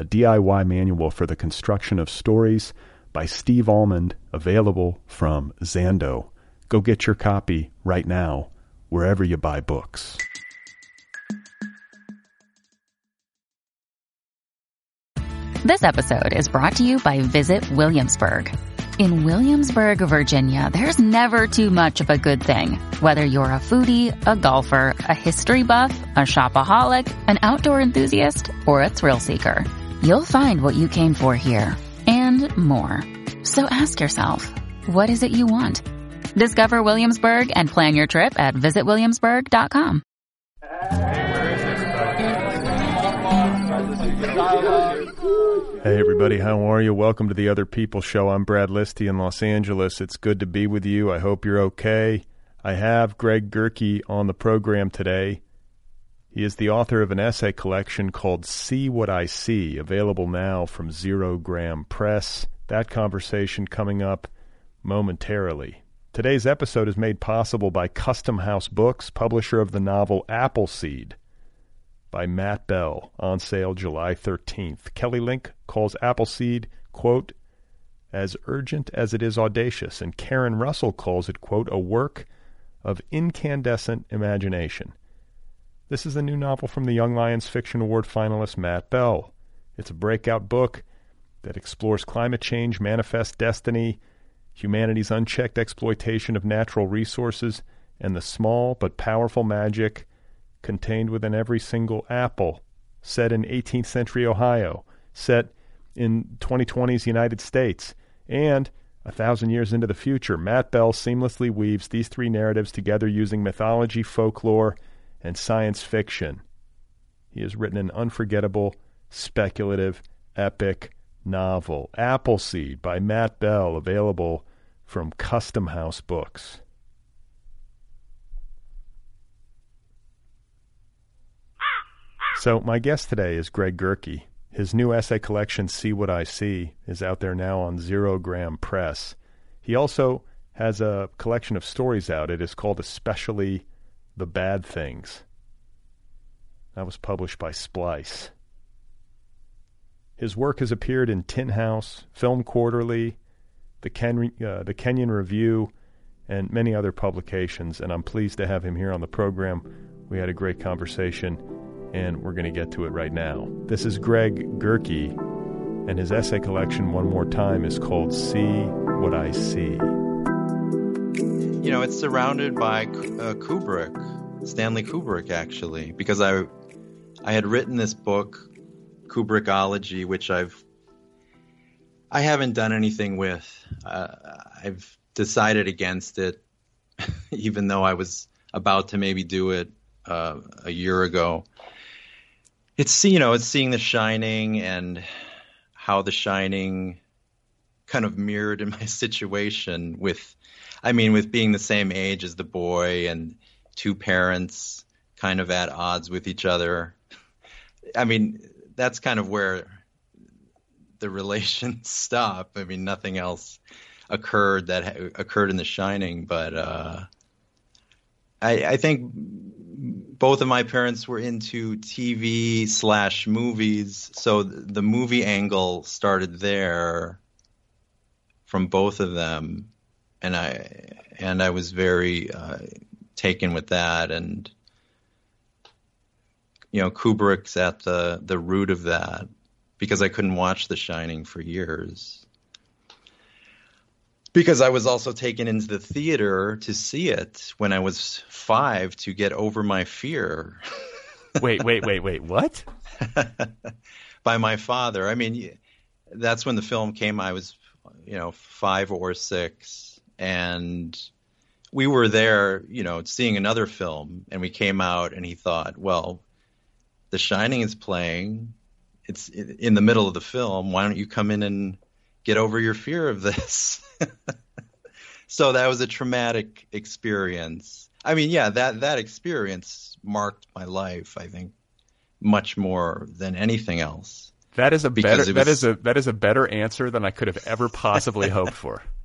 a DIY manual for the construction of stories by Steve Almond, available from Zando. Go get your copy right now, wherever you buy books. This episode is brought to you by Visit Williamsburg. In Williamsburg, Virginia, there's never too much of a good thing. Whether you're a foodie, a golfer, a history buff, a shopaholic, an outdoor enthusiast, or a thrill seeker You'll find what you came for here and more. So ask yourself, what is it you want? Discover Williamsburg and plan your trip at visitwilliamsburg.com. Hey everybody, how are you? Welcome to the Other People Show. I'm Brad Listi in Los Angeles. It's good to be with you. I hope you're okay. I have Greg Gerke on the program today. He is the author of an essay collection called See What I See, available now from Zerogram Press. That conversation coming up momentarily. Today's episode is made possible by Custom House Books, publisher of the novel Appleseed by Matt Bell, on sale July 13th. Kelly Link calls Appleseed, quote, as urgent as it is audacious, and Karen Russell calls it, quote, a work of incandescent imagination. This is a new novel from the Young Lions Fiction Award finalist Matt Bell. It's a breakout book that explores climate change, manifest destiny, humanity's unchecked exploitation of natural resources, and the small but powerful magic contained within every single apple, set in 18th century Ohio, set in 2020's United States, and a thousand years into the future. Matt Bell seamlessly weaves these three narratives together using mythology, folklore, and science fiction. He has written an unforgettable, speculative, epic novel, Appleseed by Matt Bell, available from Custom House Books. So, my guest today is Greg Gerke. His new essay collection, See What I See, is out there now on Zerogram Press. He also has a collection of stories out. It is called Especially the Bad Things. That was published by Splice. His work has appeared in Tin House, Film Quarterly, the, Ken, uh, the Kenyon Review, and many other publications, and I'm pleased to have him here on the program. We had a great conversation, and we're going to get to it right now. This is Greg Gerke, and his essay collection, one more time, is called See What I See you know, it's surrounded by uh, Kubrick, Stanley Kubrick, actually, because I, I had written this book, Kubrickology, which I've, I haven't done anything with. Uh, I've decided against it, even though I was about to maybe do it uh, a year ago. It's you know, it's seeing The Shining and how The Shining kind of mirrored in my situation with I mean, with being the same age as the boy and two parents kind of at odds with each other. I mean, that's kind of where the relations stop. I mean, nothing else occurred that occurred in The Shining, but uh, I, I think both of my parents were into TV slash movies, so the movie angle started there from both of them and I and I was very uh, taken with that, and you know Kubrick's at the the root of that because I couldn't watch The Shining for years. because I was also taken into the theater to see it when I was five to get over my fear. wait, wait, wait, wait. What? By my father. I mean, that's when the film came. I was, you know, five or six, and we were there, you know, seeing another film, and we came out, and he thought, well, The Shining is playing. It's in the middle of the film. Why don't you come in and get over your fear of this? so that was a traumatic experience. I mean, yeah, that that experience marked my life. I think much more than anything else. That is a better was, that is a that is a better answer than I could have ever possibly hoped for.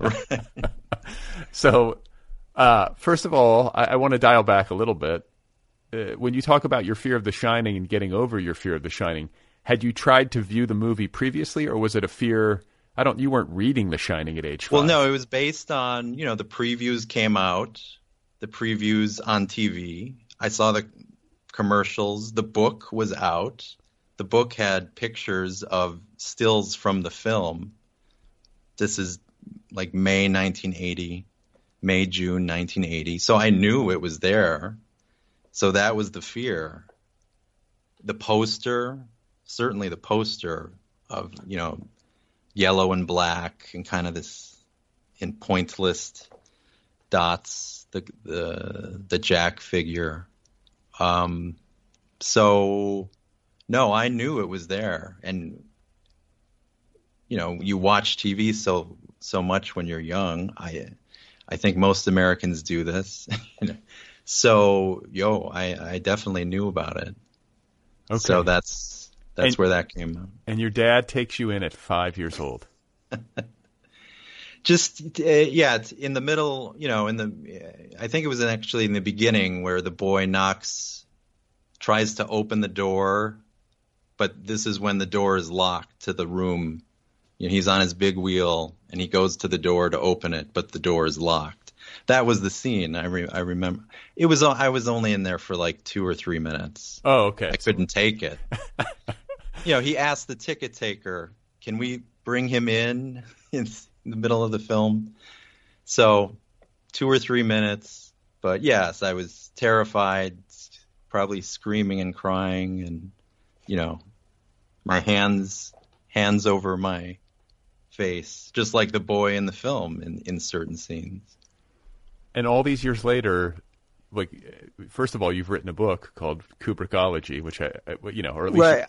so, uh, first of all, I, I want to dial back a little bit. Uh, when you talk about your fear of The Shining and getting over your fear of The Shining, had you tried to view the movie previously, or was it a fear? I don't. You weren't reading The Shining at age. Five. Well, no, it was based on you know the previews came out, the previews on TV. I saw the commercials. The book was out. The book had pictures of stills from the film. This is like May 1980, May, June 1980. So I knew it was there. So that was the fear. The poster, certainly the poster of, you know, yellow and black and kind of this in pointless dots, the the the Jack figure. Um, so no, I knew it was there, and you know, you watch TV so so much when you're young. I I think most Americans do this. so yo, I, I definitely knew about it. Okay. So that's that's and, where that came from. And your dad takes you in at five years old. Just uh, yeah, in the middle, you know, in the I think it was actually in the beginning where the boy knocks, tries to open the door, but this is when the door is locked to the room you know, he's on his big wheel and he goes to the door to open it, but the door is locked. That was the scene. I re- I remember. It was I was only in there for like two or three minutes. Oh, okay. I couldn't take it. you know, he asked the ticket taker, "Can we bring him in in the middle of the film?" So, two or three minutes. But yes, I was terrified, probably screaming and crying, and you know, my hands hands over my face, just like the boy in the film in, in certain scenes. And all these years later, like first of all, you've written a book called Kubrickology, which I, you know, or at least. Right.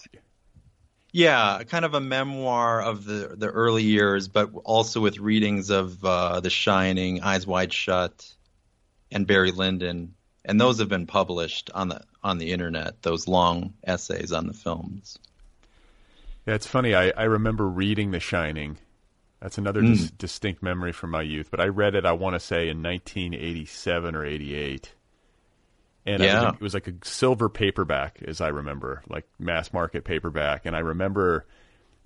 Yeah, kind of a memoir of the the early years, but also with readings of uh, The Shining, Eyes Wide Shut, and Barry Lyndon, and those have been published on the on the internet. Those long essays on the films. Yeah, it's funny. I, I remember reading The Shining that's another mm. dis- distinct memory from my youth. But I read it, I want to say, in 1987 or 88. And yeah. was, it was like a silver paperback, as I remember, like mass market paperback. And I remember,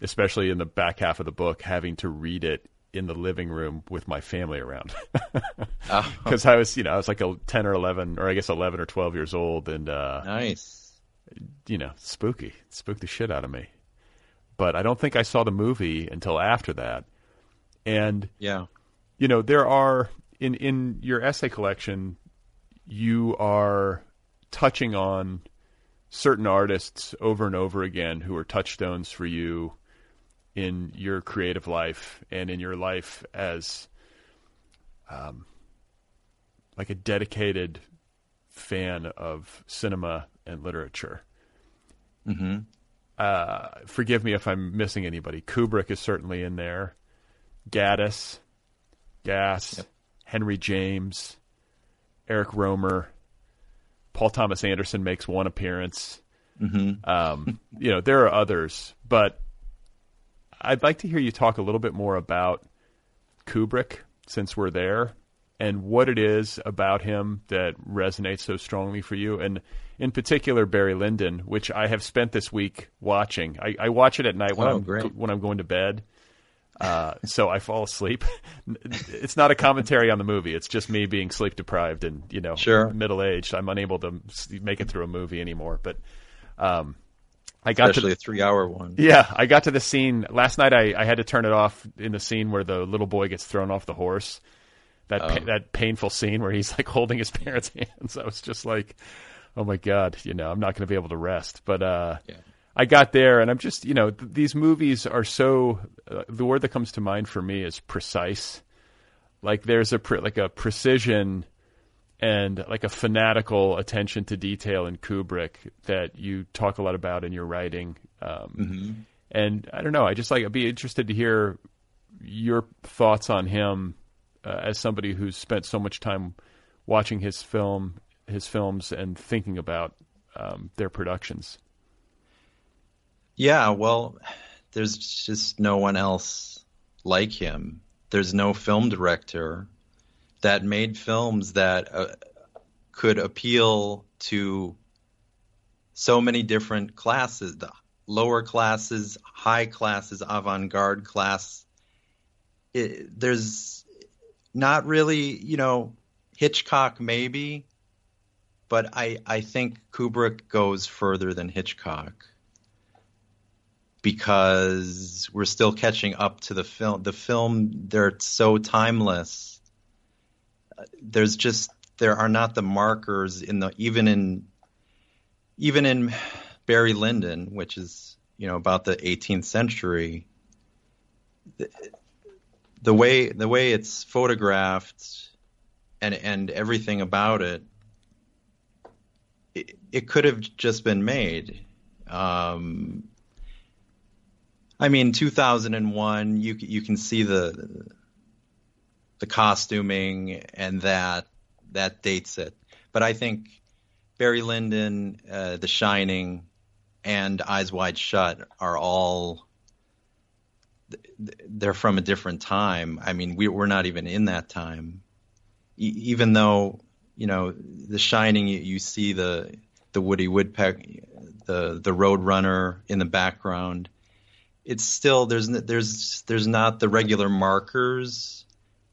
especially in the back half of the book, having to read it in the living room with my family around because oh. I was, you know, I was like a ten or eleven, or I guess eleven or twelve years old, and uh, nice, you know, spooky, spooked the shit out of me. But I don't think I saw the movie until after that. And yeah, you know, there are in in your essay collection, you are touching on certain artists over and over again who are touchstones for you in your creative life and in your life as um, like a dedicated fan of cinema and literature. Mm-hmm. Uh, forgive me if I'm missing anybody. Kubrick is certainly in there. Gaddis, Gass, yep. Henry James, Eric Rohmer, Paul Thomas Anderson makes one appearance. Mm-hmm. Um, you know, there are others, but I'd like to hear you talk a little bit more about Kubrick since we're there and what it is about him that resonates so strongly for you. And in particular, Barry Lyndon, which I have spent this week watching. I, I watch it at night when, oh, I'm, when I'm going to bed. Uh, so I fall asleep. it's not a commentary on the movie. It's just me being sleep deprived and you know sure. middle aged. I'm unable to make it through a movie anymore. But um, I got especially to, a three-hour one. Yeah, I got to the scene last night. I, I had to turn it off in the scene where the little boy gets thrown off the horse. That Oh. pa- that painful scene where he's like holding his parents' hands. I was just like, oh my god, you know, I'm not going to be able to rest. But uh, Yeah. I got there, and I'm just, you know, th- these movies are so. Uh, the word that comes to mind for me is precise. Like there's a pre- like a precision and like a fanatical attention to detail in Kubrick that you talk a lot about in your writing. Um, And I don't know, I just like I'd be interested to hear your thoughts on him uh, as somebody who's spent so much time watching his film, his films, and thinking about um, their productions. Yeah, well, there's just no one else like him. There's no film director that made films that uh, could appeal to so many different classes the lower classes, high classes, avant garde class. It, there's not really, you know, Hitchcock maybe, but I, I think Kubrick goes further than Hitchcock because we're still catching up to the film. The film, they're so timeless. There's just there are not the markers in the even in even in Barry Lyndon, which is you know about the 18th century. The, the way the way it's photographed and and everything about it, it, it could have just been made. Um, I mean, 2001. You you can see the the costuming and that that dates it. But I think Barry Lyndon, uh, The Shining, and Eyes Wide Shut are all they're from a different time. I mean, we, we're not even in that time. E- even though you know, The Shining, you, you see the the Woody Woodpecker, the the Roadrunner in the background. It's still there's there's there's not the regular markers,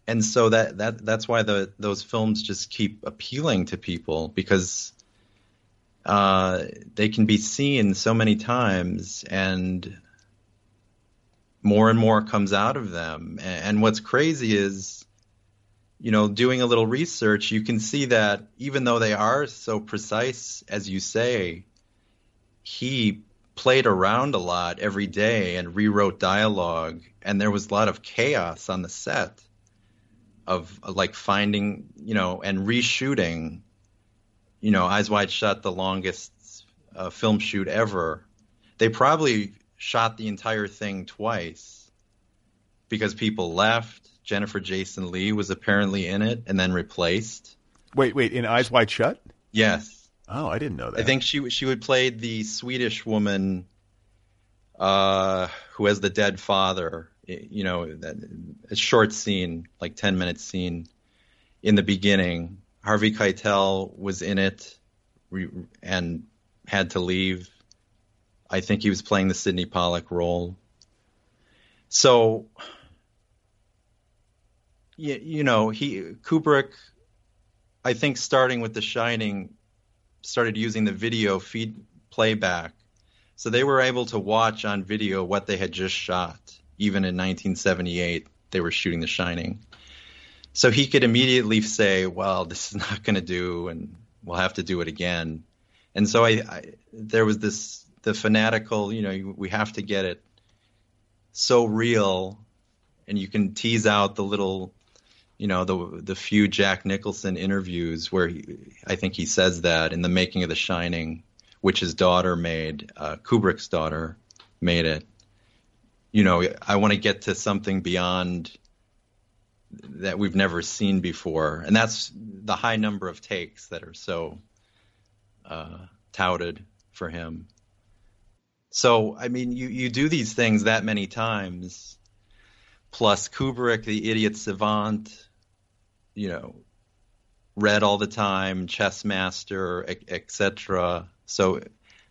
and so that that that's why the those films just keep appealing to people because uh, they can be seen so many times and more and more comes out of them. And what's crazy is, you know, doing a little research, you can see that even though they are so precise, as you say, he played around a lot every day and rewrote dialogue, and there was a lot of chaos on the set of like finding, you know, and reshooting, you know, Eyes Wide Shut, the longest uh, film shoot ever. They probably shot the entire thing twice because people left. Jennifer Jason Lee was apparently in it and then replaced. Wait, wait, in Eyes Wide Shut? Yes. Oh, I didn't know that. I think she she would play the Swedish woman uh, who has the dead father. You know, that a short scene, like ten minute scene, in the beginning. Harvey Keitel was in it, and had to leave. I think he was playing the Sydney Pollack role. So, you, you know, he Kubrick. I think starting with The Shining, started using the video feed playback. So they were able to watch on video what they had just shot. Even in 1978, they were shooting The Shining. So he could immediately say, well, this is not going to do, and we'll have to do it again. And so I, I, there was this, the fanatical, you know, we have to get it so real, and you can tease out the little you know the the few Jack Nicholson interviews where he, I think he says that in the making of The Shining, which his daughter made, uh, Kubrick's daughter made it. You know, I want to get to something beyond that we've never seen before, and that's the high number of takes that are so uh, touted for him. So, I mean, you you do these things that many times plus Kubrick, the idiot savant, you know, read all the time, chess master, etc. So,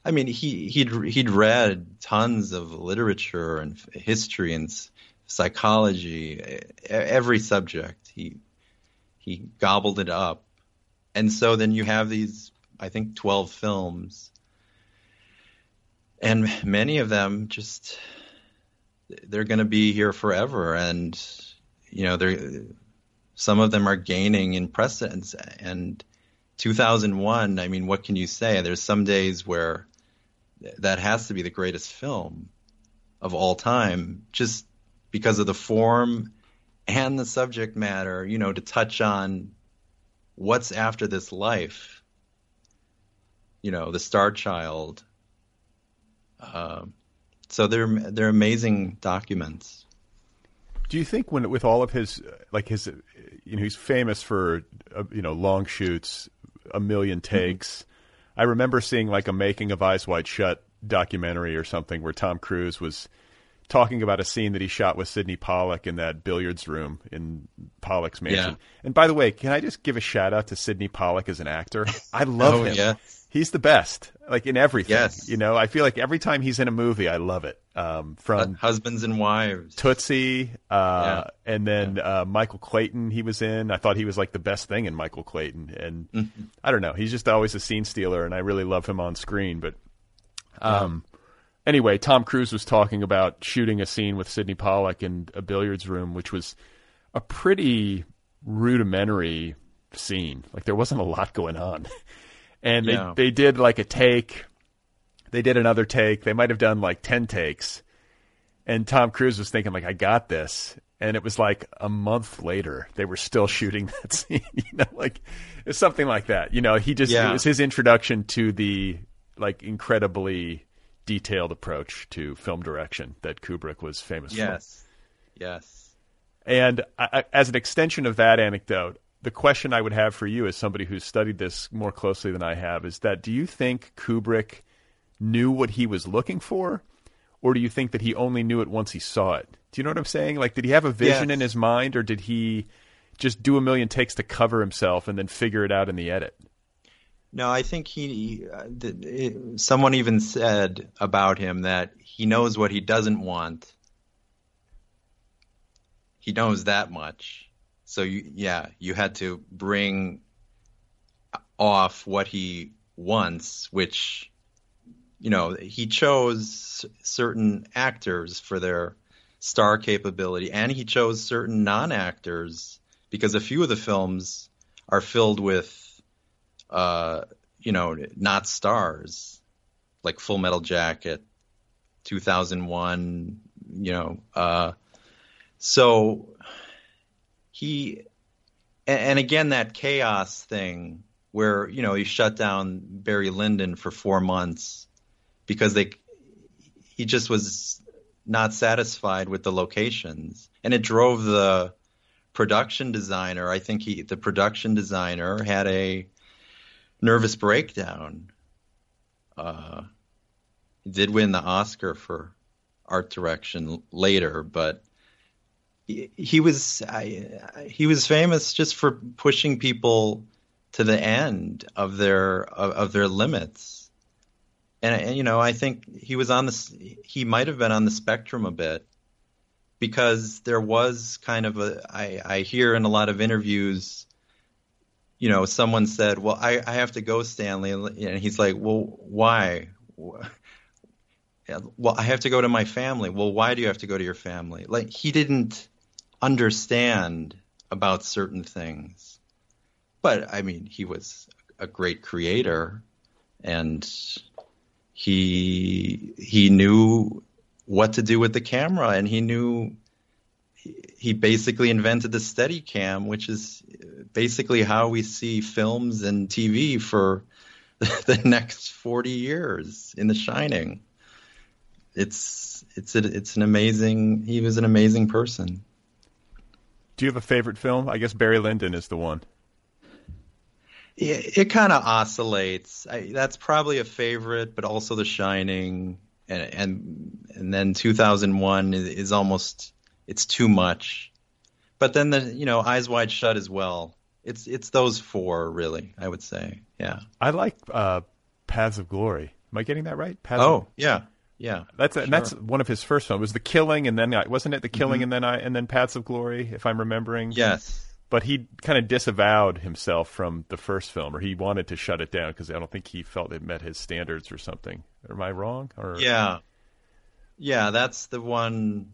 I mean, he he'd he'd read tons of literature and history and psychology, every subject. He he gobbled it up, and so then you have these, I think, twelve films. and many of them just they're going to be here forever, and you know they're some of them are gaining in precedence. And 2001 i mean what can you say? There's some days where that has to be the greatest film of all time just because of the form and the subject matter you know to touch on what's after this life you know the star child uh, so they're they're amazing documents do you think when with all of his like his you know he's famous for uh, you know long shoots, a 1000000 mm-hmm. takes. Mm-hmm. I remember seeing like a making of Eyes Wide Shut documentary or something where Tom Cruise was talking about a scene that he shot with Sydney Pollack in that billiards room in Pollack's mansion. Yeah. And by the way, can I just give a shout out to Sydney Pollack as an actor? I love oh, him. Yeah. He's the best, like in everything. Yes. You know, I feel like every time he's in a movie, I love it. Um, from Husbands and Wives, Tootsie, uh, yeah. and then yeah. uh, Michael Clayton. He was in. I thought he was like the best thing in Michael Clayton, and mm-hmm. I don't know. He's just always a scene stealer, and I really love him on screen. But um, yeah. anyway, Tom Cruise was talking about shooting a scene with Sydney Pollack in a billiards room, which was a pretty rudimentary scene. Like there wasn't a lot going on. and they yeah. they did like a take. They did another take. They might have done like ten takes, and Tom Cruise was thinking like, "I got this." And it was like a month later, they were still shooting that scene. You know, like it's something like that. You know, he just yeah. it was his introduction to the like incredibly detailed approach to film direction that Kubrick was famous yes. for. Yes, yes. And I, as an extension of that anecdote, the question I would have for you, as somebody who's studied this more closely than I have, is that do you think Kubrick knew what he was looking for, or do you think that he only knew it once he saw it? Do you know what I'm saying? Like, did he have a vision yes. in his mind, or did he just do a million takes to cover himself and then figure it out in the edit? No, I think he. Uh, it, someone even said about him that he knows what he doesn't want. He knows that much so you, yeah, you had to bring off what he wants, which you know he chose certain actors for their star capability, and he chose certain non-actors because a few of the films are filled with, uh, you know, not stars, like Full Metal Jacket, 2001, you know, uh, so he and again that chaos thing where you know he shut down Barry Lyndon for four months because they he just was not satisfied with the locations. And it drove the production designer. I think he the production designer had a nervous breakdown. Uh, did win the Oscar for art direction later but he, was I, he was famous just for pushing people to the end of their of, of their limits. And, and, you know, I think he was on this. He might have been on the spectrum a bit because there was kind of a. I, I hear in a lot of interviews, you know, someone said, "Well, I, I have to go, Stanley," and he's like, "Well, why?" Well, I have to go to my family. Well, why do you have to go to your family? Like he didn't understand about certain things. But I mean, he was a great creator and he he knew what to do with the camera and he knew he basically invented the Steadicam, which is basically how we see films and TV for the next 40 years in The Shining. It's it's a, it's an amazing. He was an amazing person. Do you have a favorite film? I guess Barry Lyndon is the one. It, it kind of oscillates. I, that's probably a favorite, but also The Shining, and and, and then 2001 is, is almost it's too much. But then the you know Eyes Wide Shut as well. It's it's those four really. I would say, yeah. I like uh, Paths of Glory. Am I getting that right? Paths oh of... yeah, yeah, that's sure. that's one of his first films. It was The Killing, and then wasn't it The Killing, mm-hmm. and then I and then Paths of Glory, if I'm remembering. Yes. but he kind of disavowed himself from the first film, or he wanted to shut it down because I don't think he felt it met his standards or something. Am I wrong? Or yeah, yeah, that's the one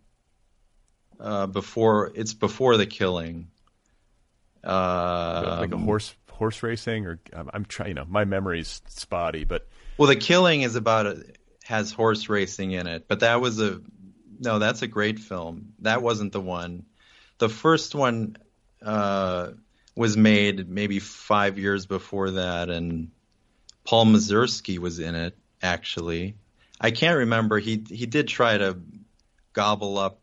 uh, before. It's before the killing. Uh, like a horse horse racing, or I'm, I'm trying. You know, my memory's spotty, but well, the killing is about a, has horse racing in it, but that was a no. That's a great film. That wasn't the one. The first one uh, was made maybe five years before that, and Paul Mazursky was in it. Actually, I can't remember. He he did try to gobble up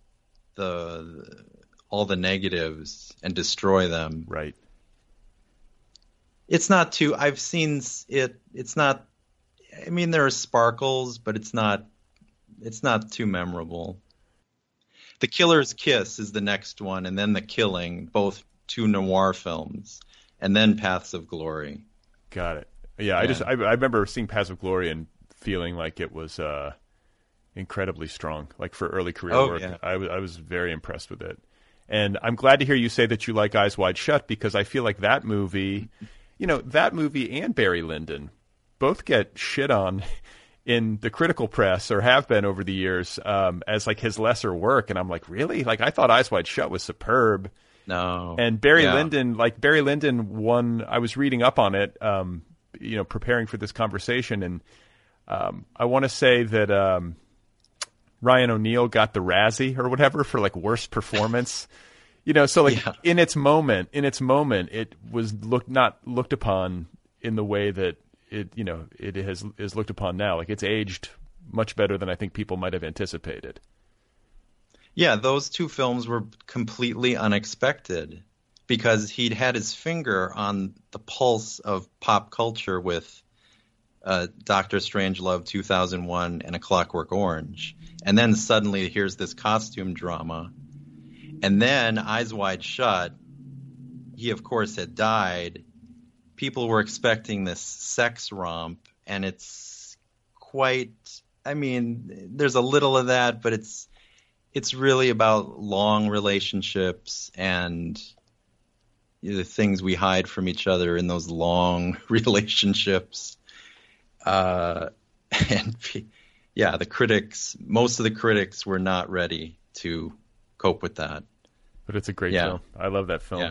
the all the negatives and destroy them. Right. It's not too. I've seen it. It's not. I mean, there are sparkles, but it's not. It's not too memorable. The Killer's Kiss is the next one, and then The Killing, both two noir films, and then Paths of Glory. Got it. Yeah, yeah. I just I, I, remember seeing Paths of Glory and feeling like it was uh, incredibly strong, like for early career oh, work. Yeah. I, w- I was very impressed with it. And I'm glad to hear you say that you like Eyes Wide Shut because I feel like that movie, you know, that movie and Barry Lyndon both get shit on in the critical press or have been over the years um, as like his lesser work. And I'm like, really? Like I thought Eyes Wide Shut was superb. No. And Barry yeah. Lyndon, like Barry Lyndon won, I was reading up on it, um, you know, preparing for this conversation. And um, I want to say that um, Ryan O'Neal got the Razzie or whatever for like worst performance. you know, so like Yeah. in its moment, in its moment, it was looked not looked upon in the way that it, you know, it has is looked upon now. Like it's aged much better than I think people might have anticipated. Yeah, those two films were completely unexpected because he'd had his finger on the pulse of pop culture with uh, Doctor Strangelove 2001 and A Clockwork Orange. And then suddenly here's this costume drama. And then Eyes Wide Shut, he of course had died. People were expecting this sex romp, and it's quite. I mean, there's a little of that, but it's it's really about long relationships and the things we hide from each other in those long relationships. Uh, and yeah, the critics, most of the critics were not ready to cope with that. But it's a great Yeah. film. I love that film. Yeah.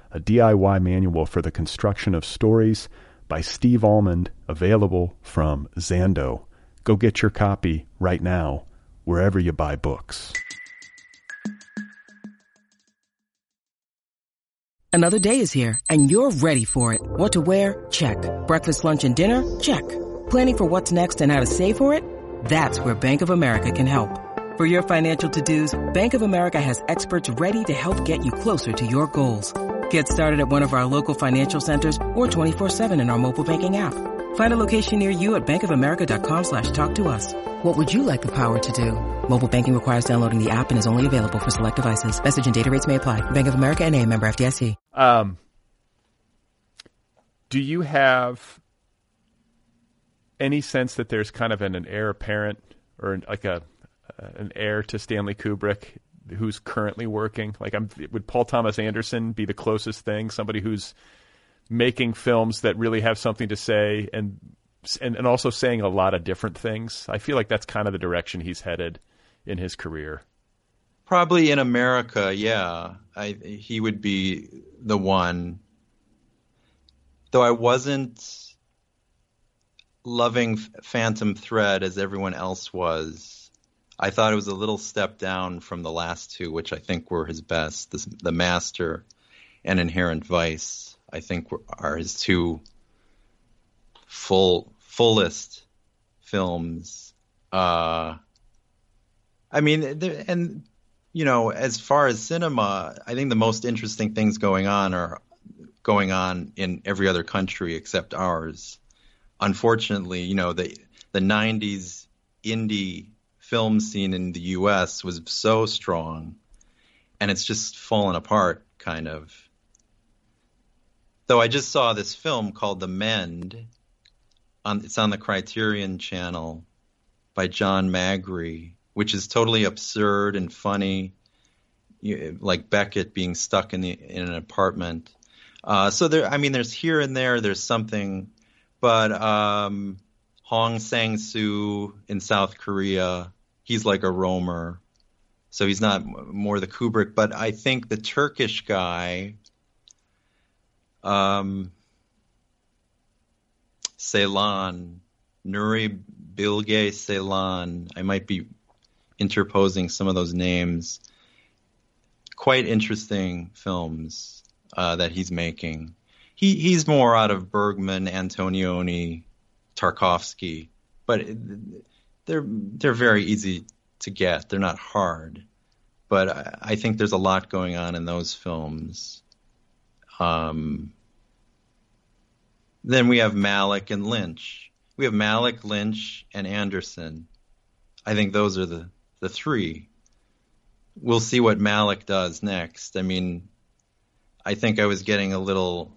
a DIY manual for the construction of stories by Steve Almond, available from Zando. Go get your copy right now, wherever you buy books. Another day is here, and you're ready for it. What to wear? Check. Breakfast, lunch, and dinner? Check. Planning for what's next and how to save for it? That's where Bank of America can help. For your financial to-dos, Bank of America has experts ready to help get you closer to your goals. Get started at one of our local financial centers or 24-7 in our mobile banking app. Find a location near you at bankofamerica.com slash talk to us. What would you like the power to do? Mobile banking requires downloading the app and is only available for select devices. Message and data rates may apply. Bank of America and a member FDIC. Um, do you have any sense that there's kind of an, an heir apparent or an, like a an heir to Stanley Kubrick who's currently working? Like, I'm, would Paul Thomas Anderson be the closest thing? Somebody who's making films that really have something to say and and, and also saying a lot of different things. I feel like that's kind of the direction he's headed in his career. Probably in America, yeah. I, he would be the one. though I wasn't loving Phantom Thread as everyone else was. I thought it was a little step down from the last two, which I think were his best. The, the Master and Inherent Vice, I think, were, are his two full fullest films. Uh, I mean, and you know, as far as cinema, I think the most interesting things going on are going on in every other country except ours. Unfortunately, you know, the the 90s indie film scene in the US was so strong and it's just fallen apart kind of. Though I just saw this film called The Mend on it's on the Criterion channel by John Magary which is totally absurd and funny, you, like Beckett being stuck in the in an apartment. Uh, so there, I mean, there's here and there, there's something, but um, Hong Sang Soo in South Korea, he's like a Rohmer, so he's not more the Kubrick. But I think the Turkish guy, um, Nuri Bilge Ceylan, I might be interposing some of those names. Quite interesting films uh, that he's making. He he's more out of Bergman, Antonioni, Tarkovsky, but they're they're very easy to get. They're not hard, but I, I think there's a lot going on in those films. Um, then we have Malick and Lynch. We have Malick, Lynch, and Anderson. I think those are the the three. We'll see what Malick does next. I mean, I think I was getting a little.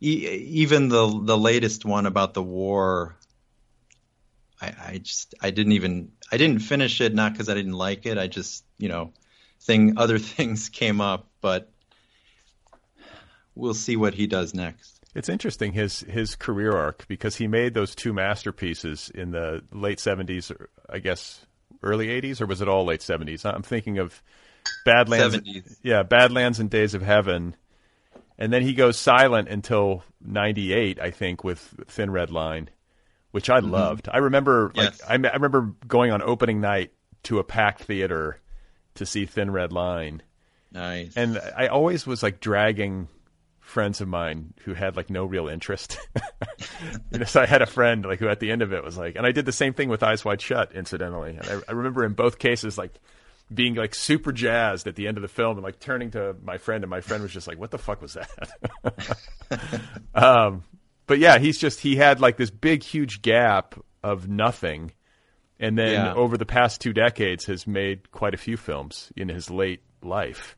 even the the latest one about the war. I, I just I didn't even I didn't finish it not because I didn't like it. I just you know, thing other things came up, but we'll see what he does next. It's interesting his his career arc because he made those two masterpieces in the late seventies, I guess early 80s, or was it all late 70s? I'm thinking of Badlands. 70s. Yeah, Badlands and Days of Heaven. And then he goes silent until 98, I think, with Thin Red Line, which I mm-hmm. loved. I remember yes. like I, I remember going on opening night to a packed theater to see Thin Red Line. Nice. And I always was like dragging friends of mine who had like no real interest. you know, so I had a friend like who at the end of it was like, and I did the same thing with Eyes Wide Shut, incidentally. And I, I remember in both cases like being like super jazzed at the end of the film and like turning to my friend, and my friend was just like, "What the fuck was that?" um, but yeah, he's just he had like this big, huge gap of nothing, and then yeah. over the past two decades has made quite a few films in his late life.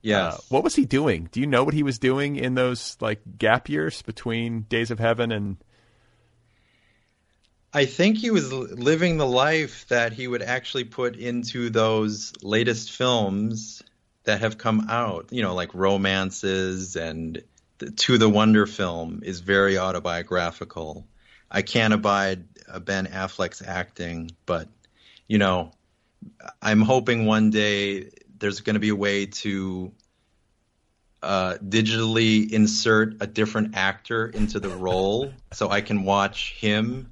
Yeah. Uh, what was he doing? Do you know what he was doing in those like gap years between Days of Heaven and? I think he was living the life that he would actually put into those latest films that have come out. You know, like romances and the, To the Wonder film is very autobiographical. I can't abide Ben Affleck's acting, but you know, I'm hoping one day there's going to be a way to uh, digitally insert a different actor into the role so I can watch him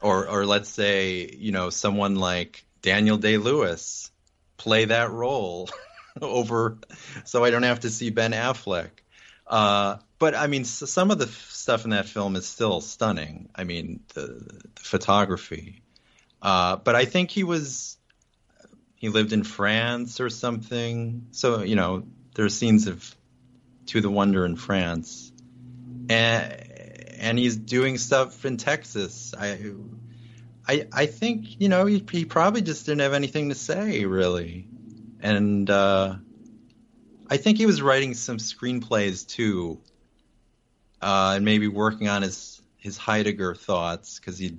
or or let's say, you know, someone like Daniel Day-Lewis play that role over so I don't have to see Ben Affleck. Uh, but I mean, some of the f- stuff in that film is still stunning. I mean, the, the photography. Uh, but I think he was he lived in France or something. So you know, there are scenes of To the Wonder in France, and and he's doing stuff in Texas. I I I think you know he, he probably just didn't have anything to say really, and uh, I think he was writing some screenplays too, uh, and maybe working on his his Heidegger thoughts because he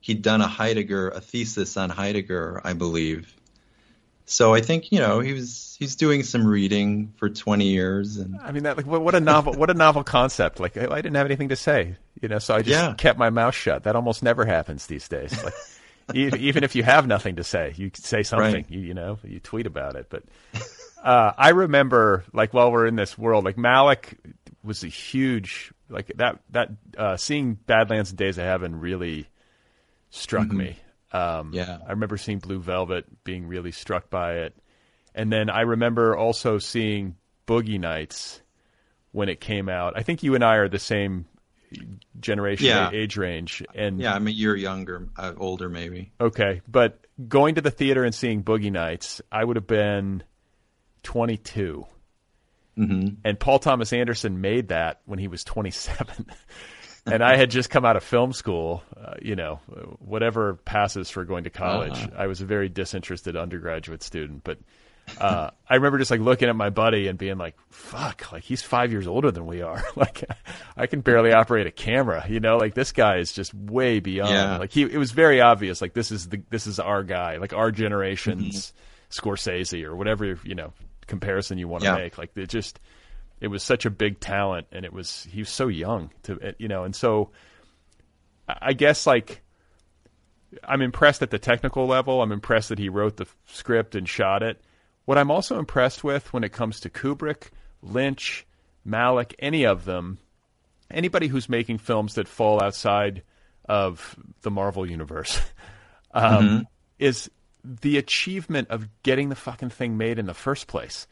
he'd done a Heidegger a thesis on Heidegger, I believe. So I think you know he was he's doing some reading for 20 years and I mean that like what a novel what a novel concept. Like I, didn't have anything to say you know so I just yeah. kept my mouth shut. That almost never happens these days. Like even, if you have nothing to say you can say something right. you, you know you tweet about it. But uh, I remember like while we're in this world like Malick was a huge like that that uh, seeing Badlands and Days of Heaven really struck Mm-hmm. me. Um, Yeah. I remember seeing Blue Velvet, being really struck by it, and then I remember also seeing Boogie Nights when it came out. I think you and I are the same generation Yeah. age range, and Yeah, I'm a year younger, uh, older maybe. Okay, but going to the theater and seeing Boogie Nights, I would have been 22. hmm And Paul Thomas Anderson made that when he was 27. and I had just come out of film school, uh, you know, whatever passes for going to college. Uh-huh. I was a very disinterested undergraduate student, but uh, I remember just like looking at my buddy and being like, "Fuck!" Like he's five years older than we are. like I can barely operate a camera. You know, like this guy is just way beyond. Yeah. Like he, it was very obvious. Like this is the this is our guy. Like our generation's Scorsese or whatever you know comparison you want to Yeah. make. Like it just it was such a big talent, and it was he was so young to you know, and so I guess like. I'm impressed at the technical level. I'm impressed that he wrote the script and shot it. What I'm also impressed with when it comes to Kubrick, Lynch, Malick, any of them, anybody who's making films that fall outside of the Marvel universe, um, is the achievement of getting the fucking thing made in the first place.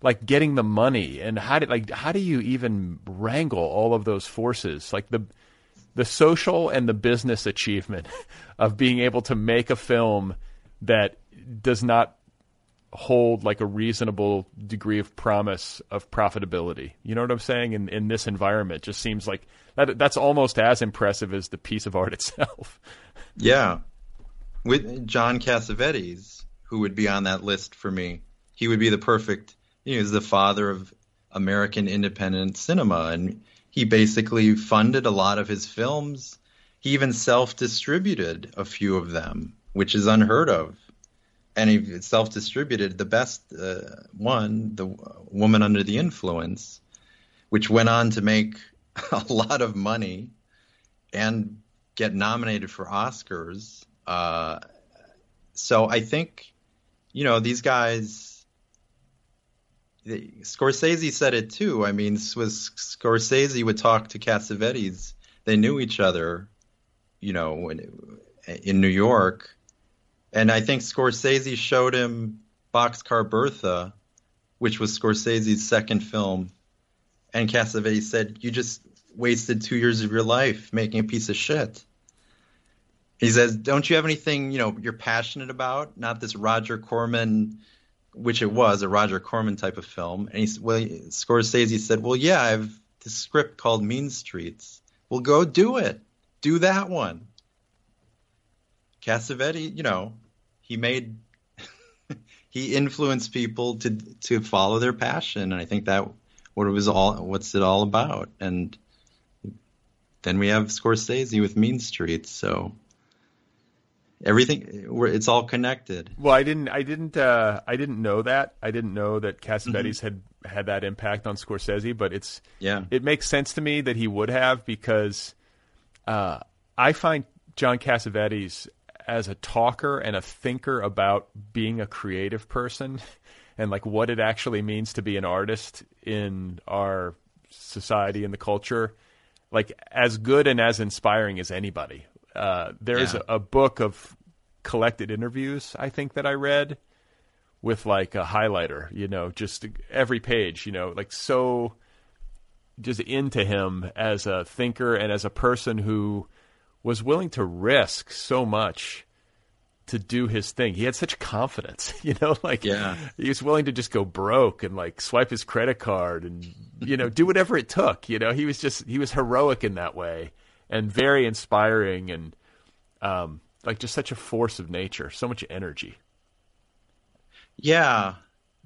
Like getting the money and how did like how do you even wrangle all of those forces? Like the the social and the business achievement of being able to make a film that does not hold like a reasonable degree of promise of profitability. You know what I'm saying? In in this environment, just seems like that that's almost as impressive as the piece of art itself. Yeah. With John Cassavetes, who would be on that list for me, he would be the perfect, you know, he's the father of American independent cinema. And he basically funded a lot of his films. He even self distributed a few of them, which is unheard of. And he self distributed the best uh, one, The Woman Under the Influence, which went on to make a lot of money and get nominated for Oscars. Uh, so I think, you know, these guys. The, Scorsese said it too. I mean, was Scorsese would talk to Cassavetes. They knew each other, you know, when, in New York, and I think Scorsese showed him Boxcar Bertha, which was Scorsese's second film, and Cassavetes said, "You just wasted two years of your life making a piece of shit." He says, "Don't you have anything you know you're passionate about? Not this Roger Corman, which it was a Roger Corman type of film." And he well, Scorsese said, "Well, yeah, I have this script called Mean Streets. Well, go do it. Do that one." Cassavetes, you know, he made he influenced people to to follow their passion, and I think that what it was all what's it all about. And then we have Scorsese with Mean Streets, so everything it's all connected. Well, I didn't, I didn't, uh, I didn't know that. I didn't know that Cassavetes had had that impact on Scorsese, but it's Yeah. it makes sense to me that he would have because uh, I find John Cassavetes as a talker and a thinker about being a creative person and like what it actually means to be an artist in our society and the culture like as good and as inspiring as anybody uh, there's Yeah. a, a book of collected interviews i think that i read with like a highlighter you know just every page you know like so just into him as a thinker and as a person who was willing to risk so much to do his thing. He had such confidence, you know, like Yeah. he was willing to just go broke and like swipe his credit card and you know, do whatever it took, you know. He was just he was heroic in that way and very inspiring and um like just such a force of nature, so much energy. Yeah,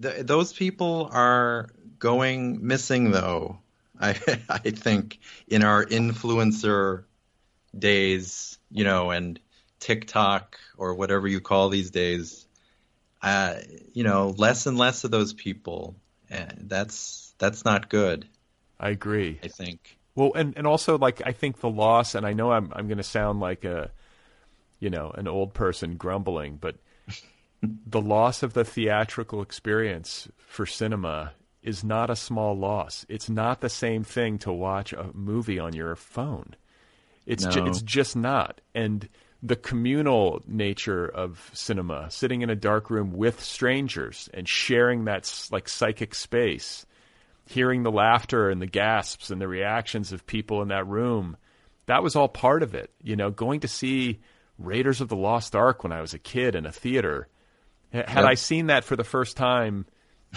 Th those people are going missing, though. I I think in our influencer days, you know, and TikTok or whatever you call these days, uh, you know, less and less of those people. And that's that's not good. I agree. I think. Well, and and also like I think the loss, and I know I'm I'm going to sound like a, you know, an old person grumbling, but the loss of the theatrical experience for cinema is not a small loss. It's not the same thing to watch a movie on your phone. It's No. ju- it's just not. And the communal nature of cinema, sitting in a dark room with strangers and sharing that like psychic space, hearing the laughter and the gasps and the reactions of people in that room, that was all part of it. You know, going to see Raiders of the Lost Ark when I was a kid in a theater. Had Yep. I seen that for the first time,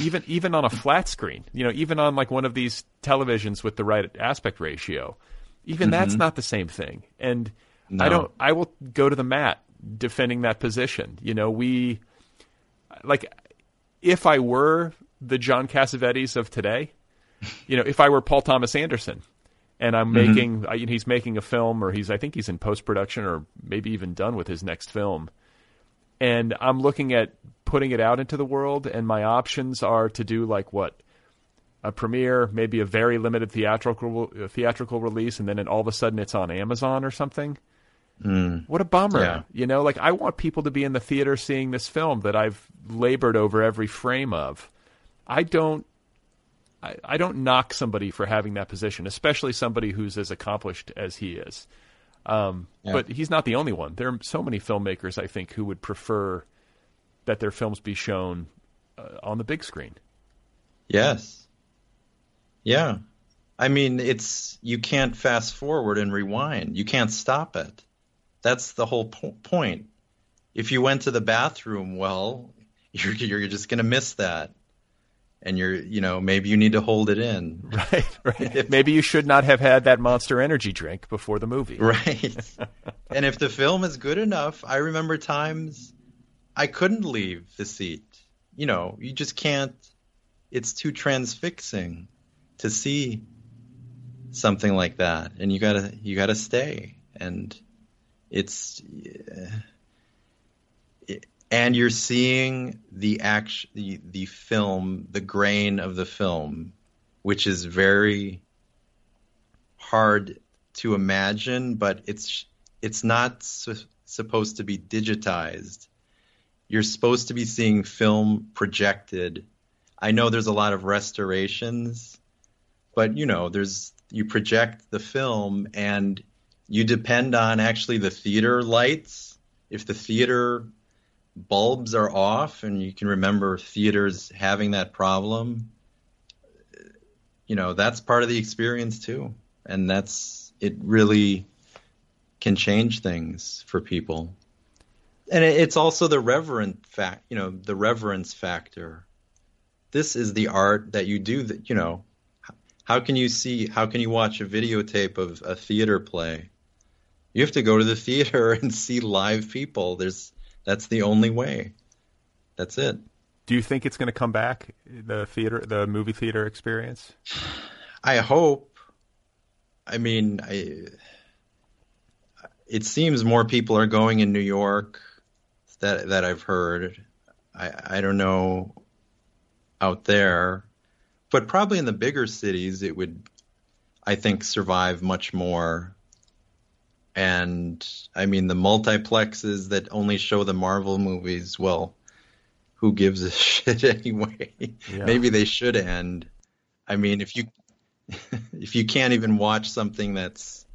even even on a flat screen, you know, even on like one of these televisions with the right aspect ratio, even that's mm-hmm. not the same thing. And I don't. I will go to the mat defending that position. You know, we like if I were the John Cassavetes of today, you know, if I were Paul Thomas Anderson and I'm making, I, he's making a film or he's, I think he's in post production or maybe even done with his next film. And I'm looking at putting it out into the world, and my options are to do like what? A premiere, maybe a very limited theatrical uh, theatrical release, and then it, all of a sudden it's on Amazon or something. What a bummer. Yeah. You know, like I want people to be in the theater seeing this film that I've labored over every frame of. I don't I, I don't knock somebody for having that position, especially somebody who's as accomplished as he is. Um, Yeah. But he's not the only one. There are so many filmmakers, I think, who would prefer that their films be shown uh, on the big screen. Yes. Yeah. I mean, it's you can't fast forward and rewind. You can't stop it. That's the whole po- point. If you went to the bathroom, well, you're you're just going to miss that. And you're, you know, maybe you need to hold it in. Right, right. if, Maybe you should not have had that Monster Energy drink before the movie. Right. and if the film is good enough, I remember times I couldn't leave the seat. You know, you just can't. It's too transfixing to see something like that, and you gotta you gotta stay. And it's it, and you're seeing the action, the, the film, the grain of the film, which is very hard to imagine, but it's it's not su- supposed to be digitized. You're supposed to be seeing film projected. I know there's a lot of restorations, but you know, there's you project the film and you depend on actually the theater lights. If the theater bulbs are off and you can remember theaters having that problem, you know, that's part of the experience too. And that's it really can change things for people. And it's also the reverent fact, you know, the reverence factor. This is the art that you do that, you know, how can you see, how can you watch a videotape of a theater play? You have to go to the theater and see live people. There's, that's the only way. That's it. Do you think it's going to come back, the theater, the movie theater experience? I hope. I mean, I, it seems more people are going in New York that that I've heard. I I don't know out there, but probably in the bigger cities it would I think survive much more. And I mean the multiplexes that only show the Marvel movies, well, who gives a shit anyway? Yeah. Maybe they should end. I mean, if you if you can't even watch something that's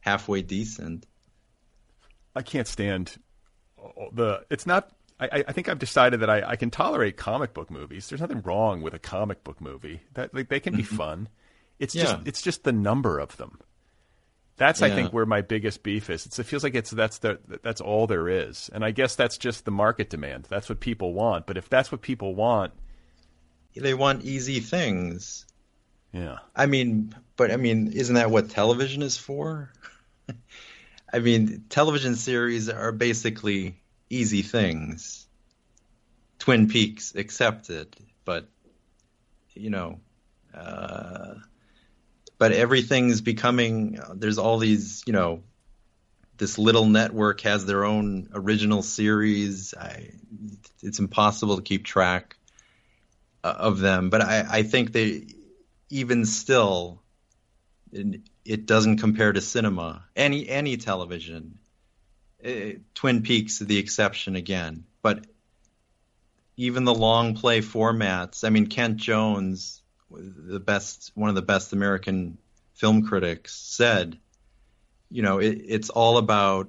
halfway decent. I can't stand the. It's not. I, I think I've decided that I, I can tolerate comic book movies. There's nothing wrong with a comic book movie. That like they can be mm-hmm. fun. It's just it's just the number of them. That's I think where my biggest beef is. It's, it feels like it's that's the that's all there is, and I guess that's just the market demand. That's what people want. But if that's what people want, They want easy things. yeah, I mean, but I mean, isn't that what television is for? I mean, television series are basically easy things. Twin Peaks accepted, but you know, uh, but everything's becoming. There's all these, you know, this little network has their own original series. I, it's impossible to keep track uh, of them, but I, I think they, even still, it, it doesn't compare to cinema. Any any television. Uh, Twin Peaks the exception again, but even the long play formats. I mean, Kent Jones the best one of the best American film critics said, you know, it, it's all about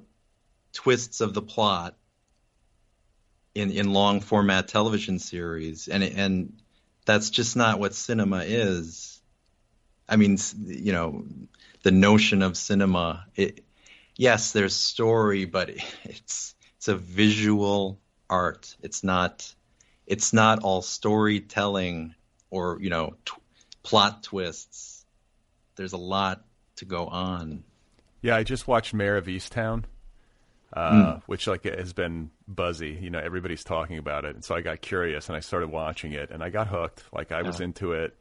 twists of the plot in in long format television series, and and that's just not what cinema is. I mean, you know, the notion of cinema. It, yes, there's story, but it's it's a visual art. It's not it's not all storytelling or you know t- plot twists. There's a lot to go on. Yeah, I just watched Mare of Easttown, uh, mm. which like has been buzzy. You know, everybody's talking about it, and so I got curious and I started watching it, and I got hooked. Like I was into it.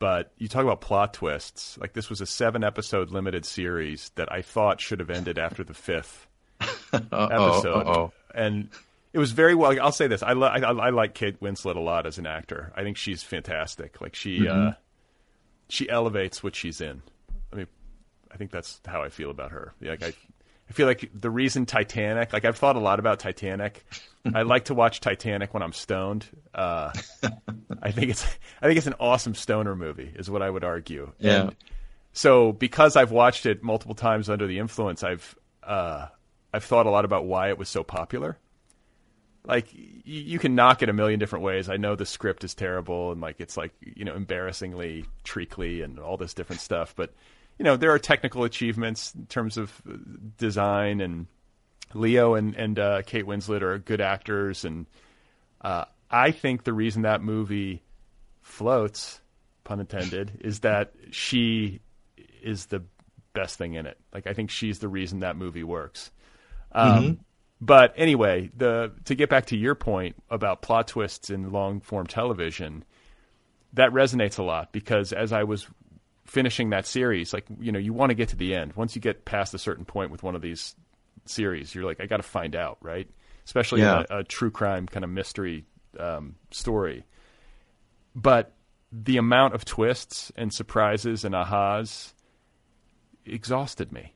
But you talk about plot twists. Like this was a seven episode limited series that I thought should have ended after the fifth episode, uh-oh. and it was very well. I'll say this: I, lo- I, I like Kate Winslet a lot as an actor. I think she's fantastic. Like she mm-hmm. uh, she elevates what she's in. I mean, I think that's how I feel about her. Like I, I feel like the reason Titanic. Like I've thought a lot about Titanic. I like to watch Titanic when I'm stoned. Uh, I think it's I think it's an awesome stoner movie, is what I would argue. Yeah. And so because I've watched it multiple times under the influence, I've uh, I've thought a lot about why it was so popular like you can knock it a million different ways. I know the script is terrible and like it's like you know embarrassingly treacly and all this different stuff, but you know there are technical achievements in terms of uh, design and Leo and and uh, Kate Winslet are good actors and uh, I think the reason that movie floats, pun intended, is that she is the best thing in it. Like I think she's the reason that movie works. Um, mm-hmm. But anyway, the to get back to your point about plot twists in long form television, that resonates a lot because as I was finishing that series, like you know, you want to get to the end. Once you get past a certain point with one of these series, you're like, I got to find out, right? Especially yeah. a, a, true crime kind of mystery um, story. But the amount of twists and surprises and ahas exhausted me,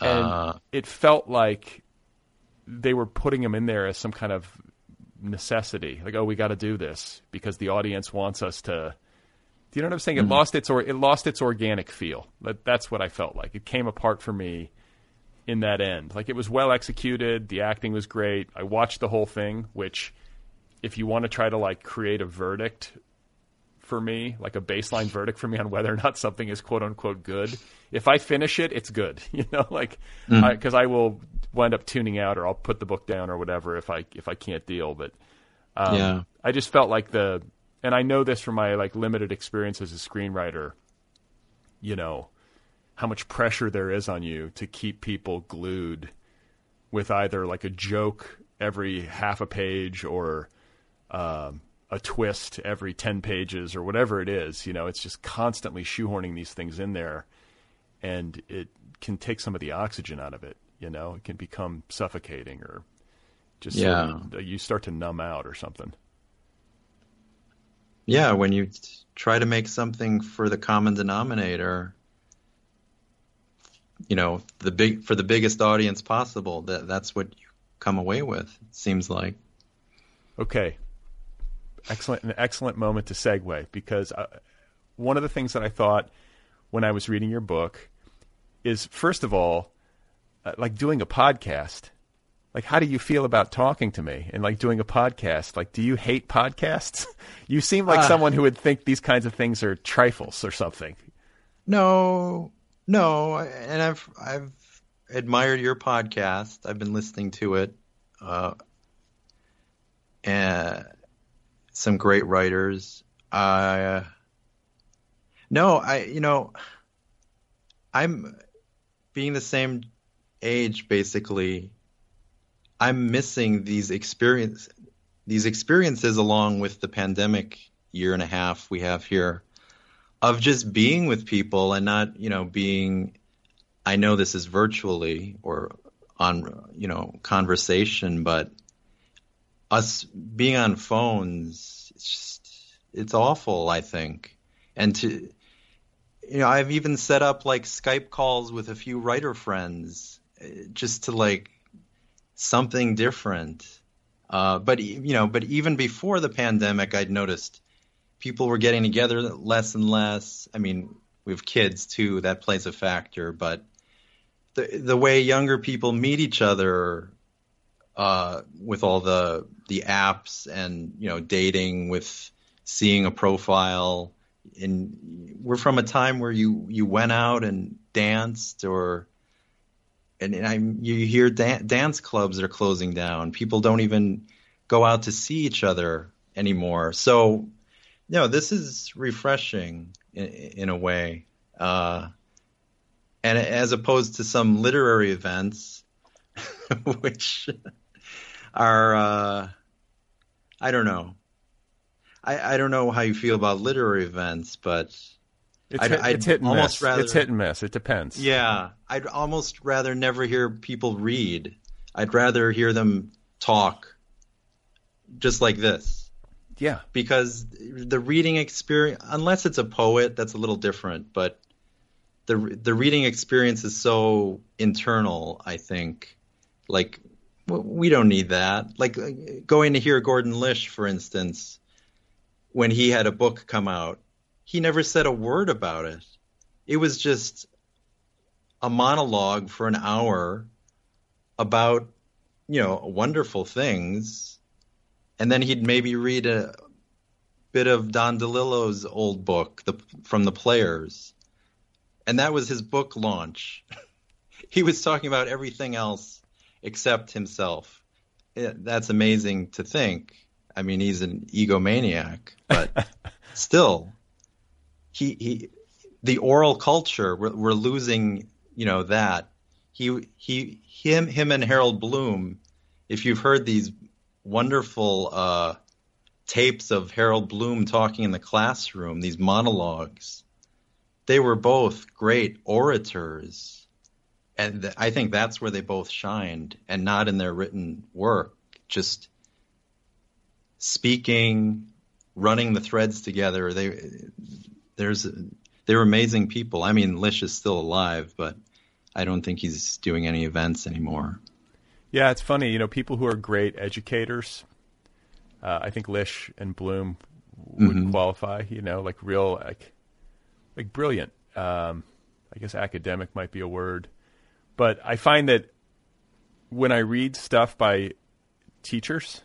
and uh. it felt like they were putting him in there as some kind of necessity, like oh, we got to do this because the audience wants us to. Do you know what I'm saying? It mm-hmm. lost its or it lost its organic feel. That, that's what I felt like. It came apart for me in that end. Like it was well executed. The acting was great. I watched the whole thing, which if you want to try to like create a verdict for me, like a baseline verdict for me on whether or not something is quote unquote good. If I finish it, it's good, you know, like because mm-hmm. I, I, will wind up tuning out or I'll put the book down or whatever if I if I can't deal. But um, yeah, I just felt like the and I know this from my like limited experience as a screenwriter. You know how much pressure there is on you to keep people glued with either like a joke every half a page or um, a twist every 10 pages or whatever it is. You know, it's just constantly shoehorning these things in there and it can take some of the oxygen out of it. You know, it can become suffocating or just yeah. Sort of, you start to numb out or something. Yeah, when you try to make something for the common denominator, you know, the big for the biggest audience possible, that that's what you come away with. It seems like. Okay, excellent, an excellent moment to segue because uh, one of the things that I thought when I was reading your book is, first of all, uh, like doing a podcast. Like, how do you feel about talking to me and like doing a podcast? Like, do you hate podcasts? you seem like uh, someone who would think these kinds of things are trifles or something. No, no, and I've I've admired your podcast. I've been listening to it. Uh, and some great writers. Uh, no, I you know, I'm being the same age basically. I'm missing these experience these experiences along with the pandemic year and a half we have here of just being with people and not you know being I know this is virtually or on you know conversation, but us being on phones, it's just it's awful. I think, and to you know, I've even set up like Skype calls with a few writer friends, uh, just to like something different. Uh, but you know, but even before the pandemic, I'd noticed people were getting together less and less. I mean, we have kids too, that plays a factor, but the the way younger people meet each other uh, with all the the apps and you know dating with seeing a profile. And we're from a time where you you went out and danced or and, and I you hear dan- dance clubs are closing down. People don't even go out to see each other anymore. So you know this is refreshing in, in a way uh, and as opposed to some literary events which are uh, I don't know I, I don't know how you feel about literary events, but it's, I'd, hit, I'd it's hit and miss. Rather, it's hit and miss. It depends. Yeah, I'd almost rather never hear people read. I'd rather hear them talk, just like this. Yeah, because the reading experience, unless it's a poet, that's a little different. But the the reading experience is so internal. I think, like, we don't need that. Like uh, going to hear Gordon Lish, for instance when he had a book come out, he never said a word about it. It was just a monologue for an hour about, you know, wonderful things. And then he'd maybe read a bit of Don DeLillo's old book, the, from the Players. And that was his book launch. he was talking about everything else except himself. It, that's amazing to think. I mean, he's an egomaniac, but still, he he the oral culture we're, we're, losing. You know that he he him him and Harold Bloom. If you've heard these wonderful uh, tapes of Harold Bloom talking in the classroom, these monologues, they were both great orators, and th- I think that's where they both shined, and not in their written work. Just speaking, running the threads together. They there's they're amazing people. I mean, Lish is still alive, but I don't think he's doing any events anymore. Yeah, it's funny. You know, people who are great educators. Uh, I think Lish and Bloom would mm-hmm. qualify. You know, like real, like, like brilliant. Um, I guess academic might be a word, but I find that when I read stuff by teachers,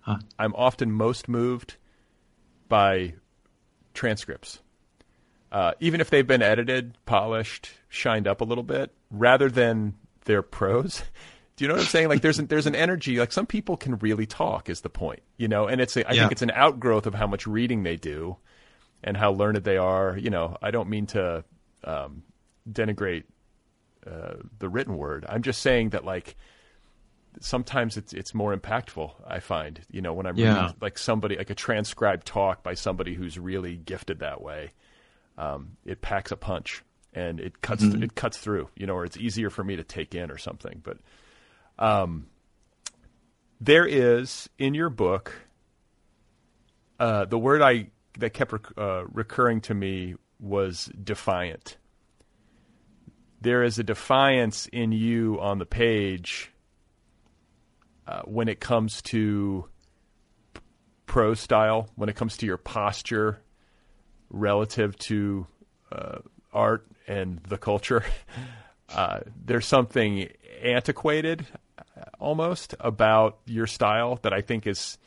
Huh. I'm often most moved by transcripts. Uh, even if they've been edited, polished, shined up a little bit, rather than their prose. Do you know what I'm saying? Like there's an, there's an energy. Like some people can really talk. Is the point, you know? And it's a, I yeah. think it's an outgrowth of how much reading they do, and how learned they are. You know, I don't mean to um, denigrate uh, the written word. I'm just saying that like sometimes it's it's more impactful. I find you know when I'm yeah. reading like somebody like a transcribed talk by somebody who's really gifted that way. Um, it packs a punch and it cuts mm-hmm. it cuts through. You know, or it's easier for me to take in or something. But um, there is in your book uh, the word I that kept rec- uh, recurring to me was defiant. There is a defiance in you on the page uh, when it comes to pro style, when it comes to your posture relative to uh, art and the culture. Uh, there's something antiquated uh, almost about your style that I think is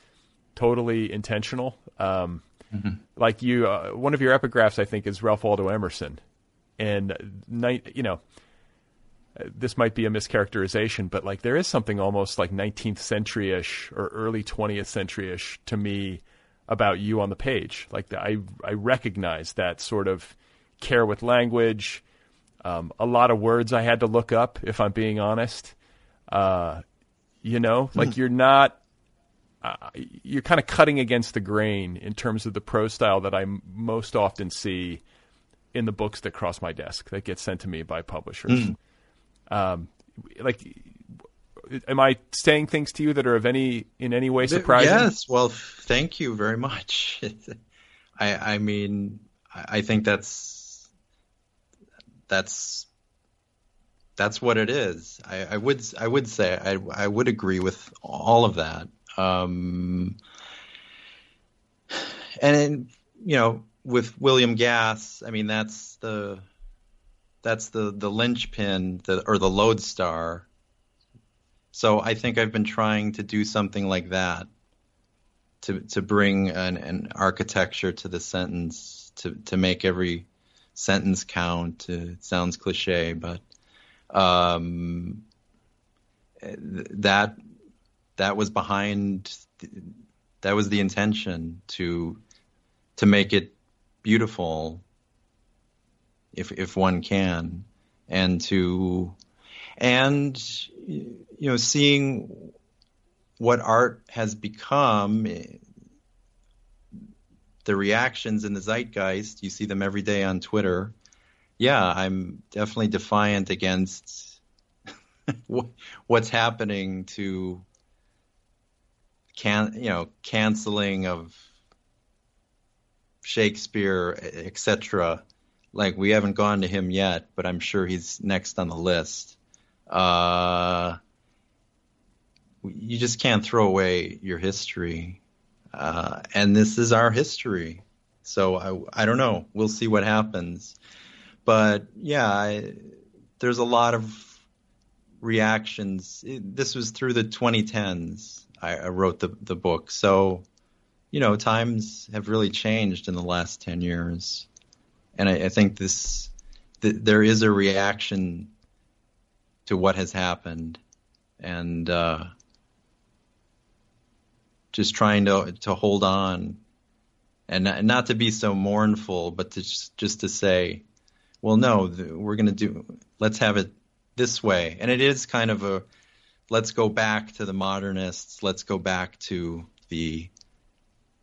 totally intentional. Um, mm-hmm. Like you, uh, one of your epigraphs, I think, is Ralph Waldo Emerson, and night, you know, this might be a mischaracterization, but like there is something almost like 19th century ish or early 20th century ish to me about you on the page. Like the, I, I recognize that sort of care with language. Um, a lot of words I had to look up, if I'm being honest. Uh, you know, like mm. you're not, uh, you're kind of cutting against the grain in terms of the prose style that I most often see in the books that cross my desk that get sent to me by publishers. Mm. Um, like, am I saying things to you that are of any in any way surprising? Yes. Well, thank you very much. I, I mean, I think that's that's that's what it is. I, I would I would say I I would agree with all of that. Um, and you know, with William Gass, I mean, that's the that's the the linchpin, the or the lodestar. So I think I've been trying to do something like that to to bring an, an architecture to the sentence to to make every sentence count. It sounds cliche, but um, that that was behind that was the intention to to make it beautiful if if one can and to and you know seeing what art has become eh, the reactions in the zeitgeist you see them every day on twitter. Yeah i'm definitely defiant against what's happening to can you know canceling of Shakespeare, etc. Like we haven't gone to him yet, but I'm sure he's next on the list. Uh, you just can't throw away your history, uh, and this is our history. So I, I don't know. We'll see what happens. But yeah, I, there's a lot of reactions. This was through the 2010s. I, I wrote the the book, so you know, times have really changed in the last 10 years. And I, I think this, th- there is a reaction to what has happened. And, uh, just trying to, to hold on and not, not to be so mournful, but to just, just to say, well, no, we're going to do, let's have it this way. And it is kind of a, let's go back to the modernists. Let's go back to the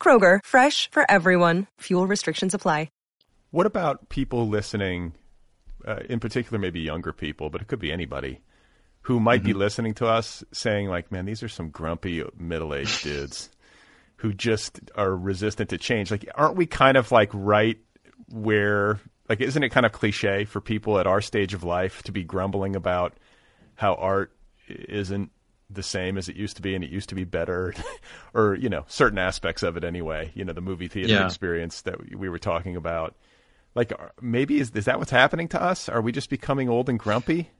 Kroger, fresh for everyone. Fuel restrictions apply. What about people listening, uh, in particular, maybe younger people, but it could be anybody, who might mm-hmm. be listening to us saying, like, man, these are some grumpy middle aged dudes who just are resistant to change. Like, aren't we kind of like right where, like, isn't it kind of cliche for people at our stage of life to be grumbling about how art isn't the same as it used to be and it used to be better or you know certain aspects of it anyway you know the movie theater yeah. experience that we were talking about. Like uh, maybe is is that what's happening to us? Are we just becoming old and grumpy?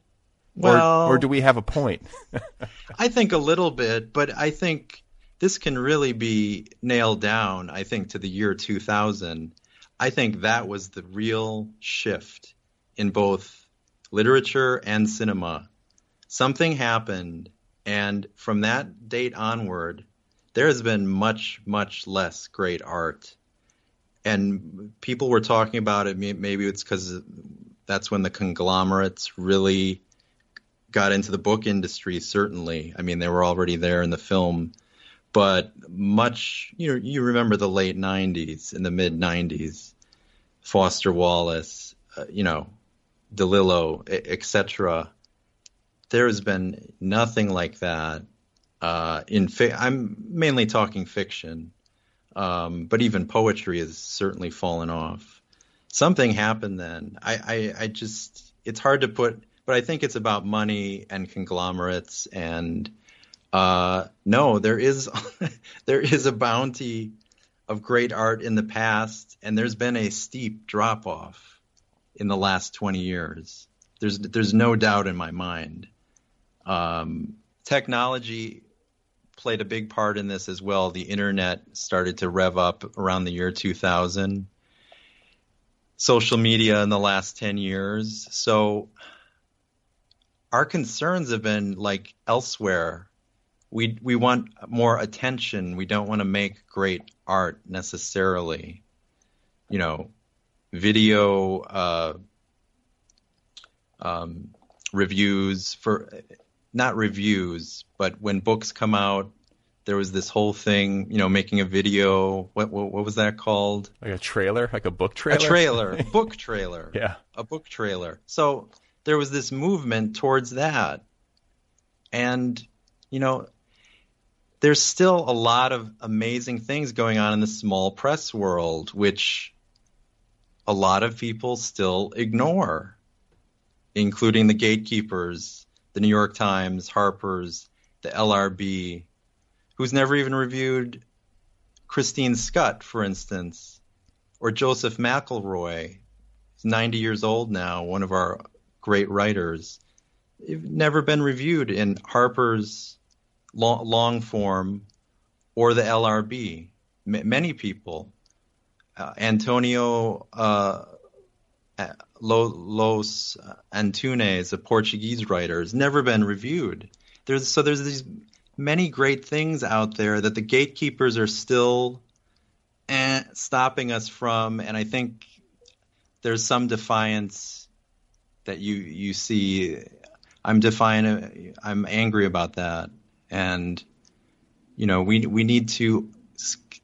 Well, or, or do we have a point? I think a little bit but i think this can really be nailed down i think to the year 2000 i think that was the real shift in both literature and cinema. Something happened and from that date onward, there has been much, much less great art. And people were talking about it. Maybe it's because that's when the conglomerates really got into the book industry. Certainly, I mean they were already there in the film, but much. You know, you remember the late '90s and the mid '90s, Foster Wallace, uh, you know, DeLillo, etc there has been nothing like that uh, in fi- I'm mainly talking fiction, um, but even poetry has certainly fallen off. Something happened then. I, I, I just it's hard to put, but I think it's about money and conglomerates and uh, no, there is there is a bounty of great art in the past, and there's been a steep drop off in the last 20 years. There's there's no doubt in my mind. Um, technology played a big part in this as well. The internet started to rev up around the year 2000. Social media in the last 10 years. So our concerns have been like elsewhere. We we want more attention. We don't want to make great art necessarily. You know, video uh, um, reviews for not reviews, but when books come out, there was this whole thing, you know, making a video. What what, what was that called? Like a trailer, like a book trailer. A trailer, book trailer. yeah, a book trailer. So there was this movement towards that, and you know, there's still a lot of amazing things going on in the small press world, which a lot of people still ignore, including the gatekeepers, the New York Times, Harper's, the LRB, who's never even reviewed Christine Schutt, for instance, or Joseph McElroy. He's 90 years old now, one of our great writers. They've never been reviewed in Harper's long, long form or the LRB. M- many people. Uh, Antonio uh, Lobo Antunes, a Portuguese writer, has never been reviewed. There's so there's these many great things out there that the gatekeepers are still eh, stopping us from, and I think there's some defiance that you you see. I'm defiant. I'm angry about that, and you know we we need to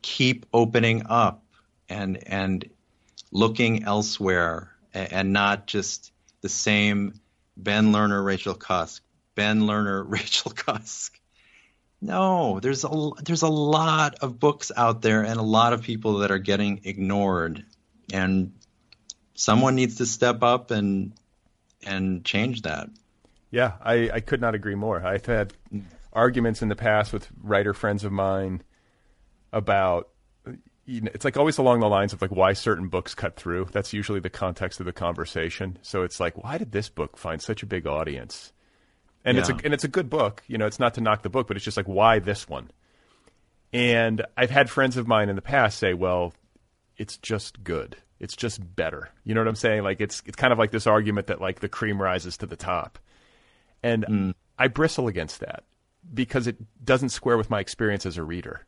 keep opening up and and looking elsewhere and, not just the same Ben Lerner, Rachel Cusk, Ben Lerner, Rachel Cusk. No, there's a there's a lot of books out there and a lot of people that are getting ignored, and someone needs to step up and and change that. Yeah, I, I could not agree more. I've had arguments in the past with writer friends of mine about you know, it's like always along the lines of like why certain books cut through. That's usually the context of the conversation. So it's like, why did this book find such a big audience? And yeah. it's a, and it's a good book. You know, it's not to knock the book, but it's just like why this one? And I've had friends of mine in the past say, well, it's just good. It's just better. You know what I'm saying? Like it's it's kind of like this argument that like the cream rises to the top. And mm. I bristle against that because it doesn't square with my experience as a reader.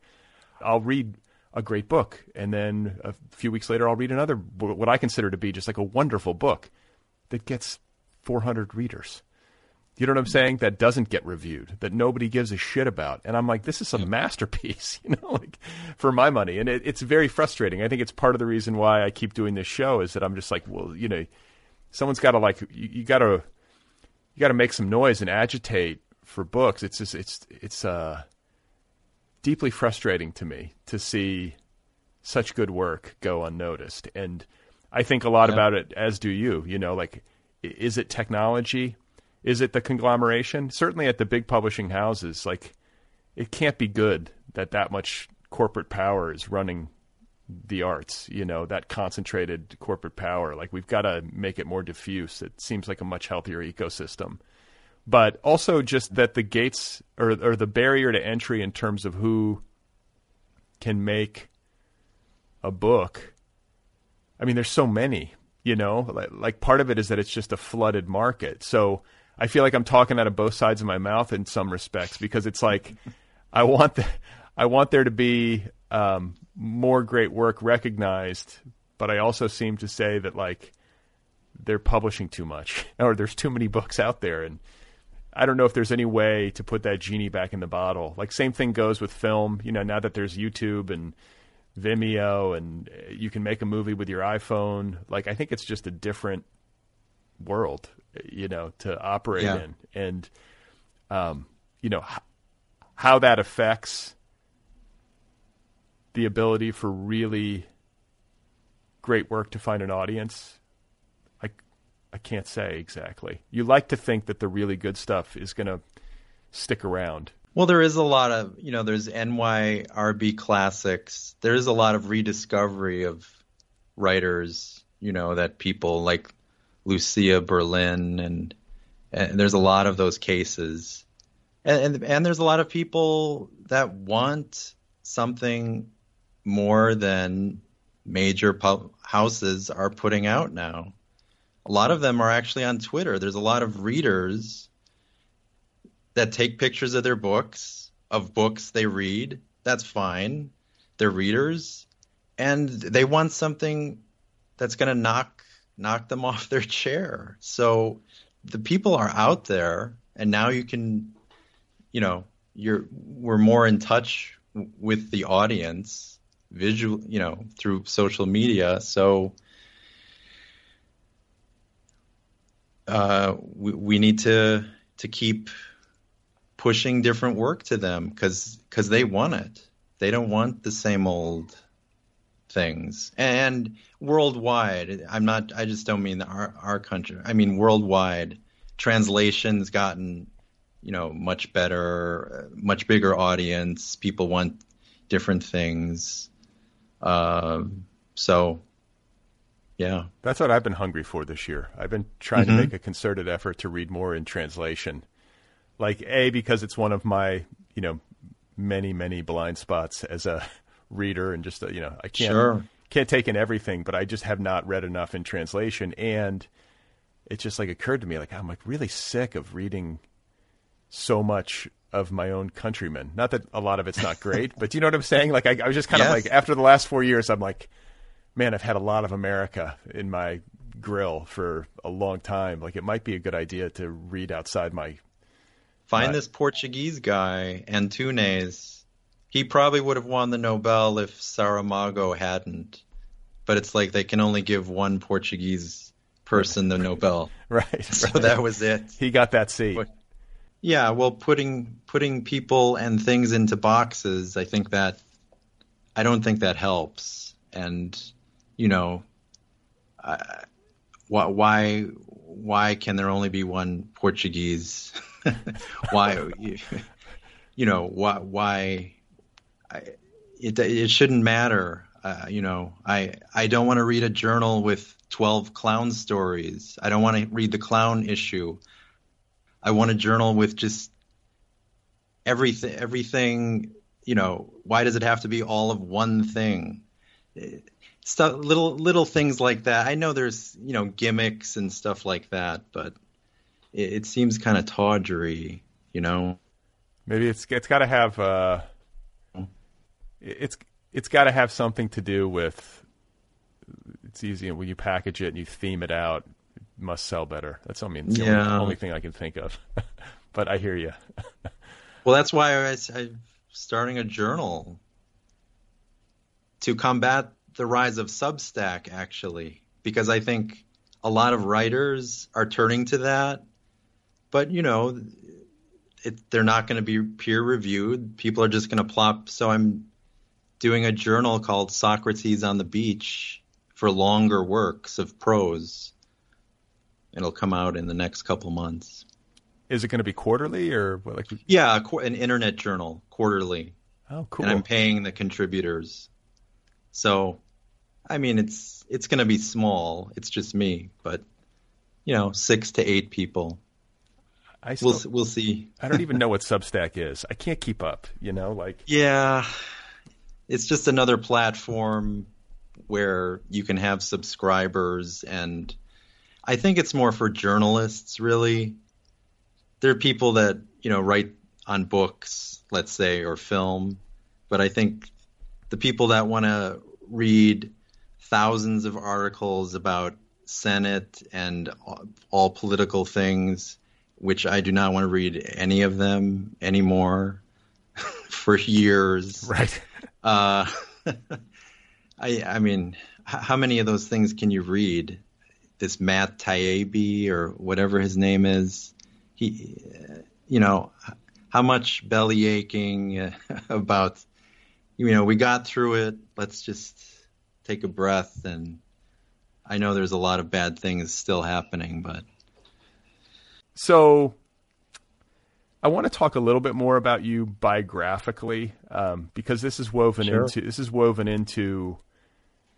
I'll read a great book, and then a few weeks later, I'll read another what I consider to be just like a wonderful book that gets 400 readers. You know what I'm saying? That doesn't get reviewed, that nobody gives a shit about. And I'm like, this is a masterpiece, you know, like for my money. And it, it's very frustrating. I think it's part of the reason why I keep doing this show is that I'm just like, well, you know, someone's got to like, you, you got to, you got to make some noise and agitate for books. It's just, it's, it's, uh, deeply frustrating to me to see such good work go unnoticed. And I think a lot yeah. about it, as do you, you know, like, is it technology? Is it the conglomeration? Certainly at the big publishing houses, like it can't be good that that much corporate power is running the arts, you know, that concentrated corporate power. Like we've got to make it more diffuse. It seems like a much healthier ecosystem. But also just that the gates or or the barrier to entry in terms of who can make a book. I mean, there's so many, you know, like, like part of it is that it's just a flooded market. So I feel like I'm talking out of both sides of my mouth in some respects because it's like I want the, I want there to be um, more great work recognized, but I also seem to say that like they're publishing too much or there's too many books out there and I don't know if there's any way to put that genie back in the bottle. Like same thing goes with film, you know, now that there's YouTube and Vimeo and you can make a movie with your iPhone, like I think it's just a different world, you know, to operate yeah. in, and um, you know h- how that affects the ability for really great work to find an audience. I can't say exactly. You like to think that the really good stuff is going to stick around. Well, there is a lot of, you know, there's NYRB classics. There is a lot of rediscovery of writers, you know, that people like Lucia Berlin, and, and there's a lot of those cases, and, and and there's a lot of people that want something more than major pub- houses are putting out now. A lot of them are actually on Twitter. There's a lot of readers that take pictures of their books, of books they read. That's fine. They're readers, and they want something that's going to knock knock them off their chair. So the people are out there, and now you can, you know, you're we're more in touch with the audience visual you know through social media so uh, we, we need to to keep pushing different work to them because because they want it. They don't want the same old things. And worldwide i'm not i just don't mean our our country i mean worldwide translations gotten you know much better much bigger audience. People want different things. Uh, so yeah that's what i've been hungry for this year i've been trying mm-hmm. to make a concerted effort to read more in translation like a because it's one of my you know many many blind spots as a reader and just you know I can't sure. can't take in everything, but I just have not read enough in translation, and it just like occurred to me like I'm like really sick of reading so much of my own countrymen. Not that a lot of it's not great, but do you know what I'm saying? Like I, I was just kind yes. of like after the last four years, I'm like, man, I've had a lot of America in my grill for a long time. Like it might be a good idea to read outside my. Find my... this Portuguese guy, Antunes he probably would have won the Nobel if Saramago hadn't. But it's like they can only give one Portuguese person the Nobel. right. So right. that was it. He got that seat. But, yeah, well, putting putting people and things into boxes, I think that I don't think that helps. And you know, uh, why why can there only be one Portuguese? why you know why why I, it it shouldn't matter. Uh, you know, I I don't want to read a journal with 12 clown stories. I don't want to read the clown issue. I want a journal with just everything everything, you know, why does it have to be all of one thing? Stuff little little things like that. I know there's, you know, gimmicks and stuff like that, but it, it seems kind of tawdry, you know. Maybe it's it's got to have uh it's it's got to have something to do with. It's easy when you package it and you theme it out. It must sell better. That's I mean, it's the yeah. only, only thing I can think of. but I hear you. well, that's why I, I'm starting a journal to combat the rise of Substack, actually, because I think a lot of writers are turning to that. But you know, it, they're not going to be peer reviewed. People are just going to plop. So I'm doing a journal called Socrates on the Beach for longer works of prose. It'll come out in the next couple months. Is it going to be quarterly or like? Yeah, an internet journal quarterly. Oh, cool. And I'm paying the contributors. So, I mean, it's it's going to be small. It's just me, but you know, six to eight people. I still, we'll we'll see. I don't even know what Substack is. I can't keep up. You know, like yeah, it's just another platform where you can have subscribers and I think it's more for journalists really. There are people that, you know, write on books, let's say, or film, but I think the people that want to read thousands of articles about Senate and all political things, which I do not want to read any of them anymore for years. Right. Uh, I I mean, how many of those things can you read? This Matt Taibbi or whatever his name is, he, you know, how much belly aching about, you know, we got through it. Let's just take a breath. And I know there's a lot of bad things still happening, but so I want to talk a little bit more about you biographically um, because this is woven sure. into this is woven into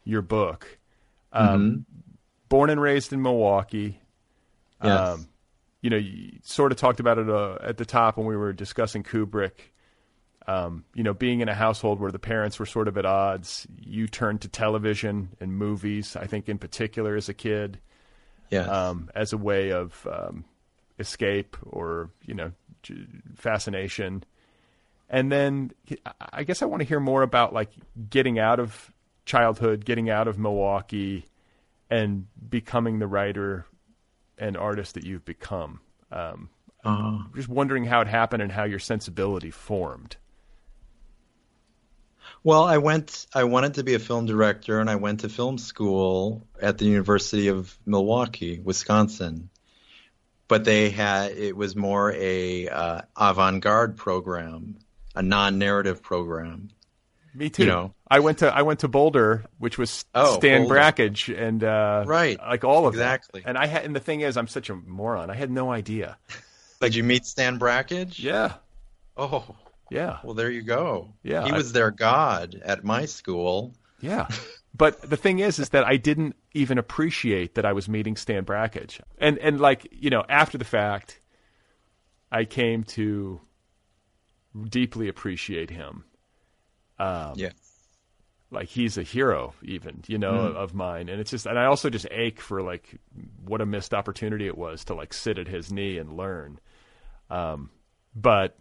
your book. Um, mm-hmm. Born and raised in Milwaukee. Yes. Um, you know, you sort of talked about it uh, at the top when we were discussing Kubrick. Um, you know, being in a household where the parents were sort of at odds, you turned to television and movies. I think, in particular, as a kid, yes. Um, as a way of um, escape or you know fascination. And then I guess I want to hear more about like getting out of childhood, getting out of Milwaukee, and becoming the writer and artist that you've become. Um, Uh, Just wondering how it happened and how your sensibility formed. Well, I went. I wanted to be a film director, and I went to film school at the University of Milwaukee, Wisconsin. But they had it was more a uh, avant-garde program, a non-narrative program. Me too. You know. I went to I went to Boulder, which was Oh, Stan Boulder. Brakhage, and uh, Right. like all of that. Exactly. And I had, and the thing is, I'm such a moron. I had no idea. Did you meet Stan Brakhage? Yeah, Oh, yeah, well, there you go. Yeah, he I- was their god at my school. yeah. But the thing is, is that I didn't even appreciate that I was meeting Stan Brakhage, and and like you know, after the fact, I came to deeply appreciate him. Um, yeah. like he's a hero even you know of mine and it's just and i also just ache for like what a missed opportunity it was to like sit at his knee and learn um but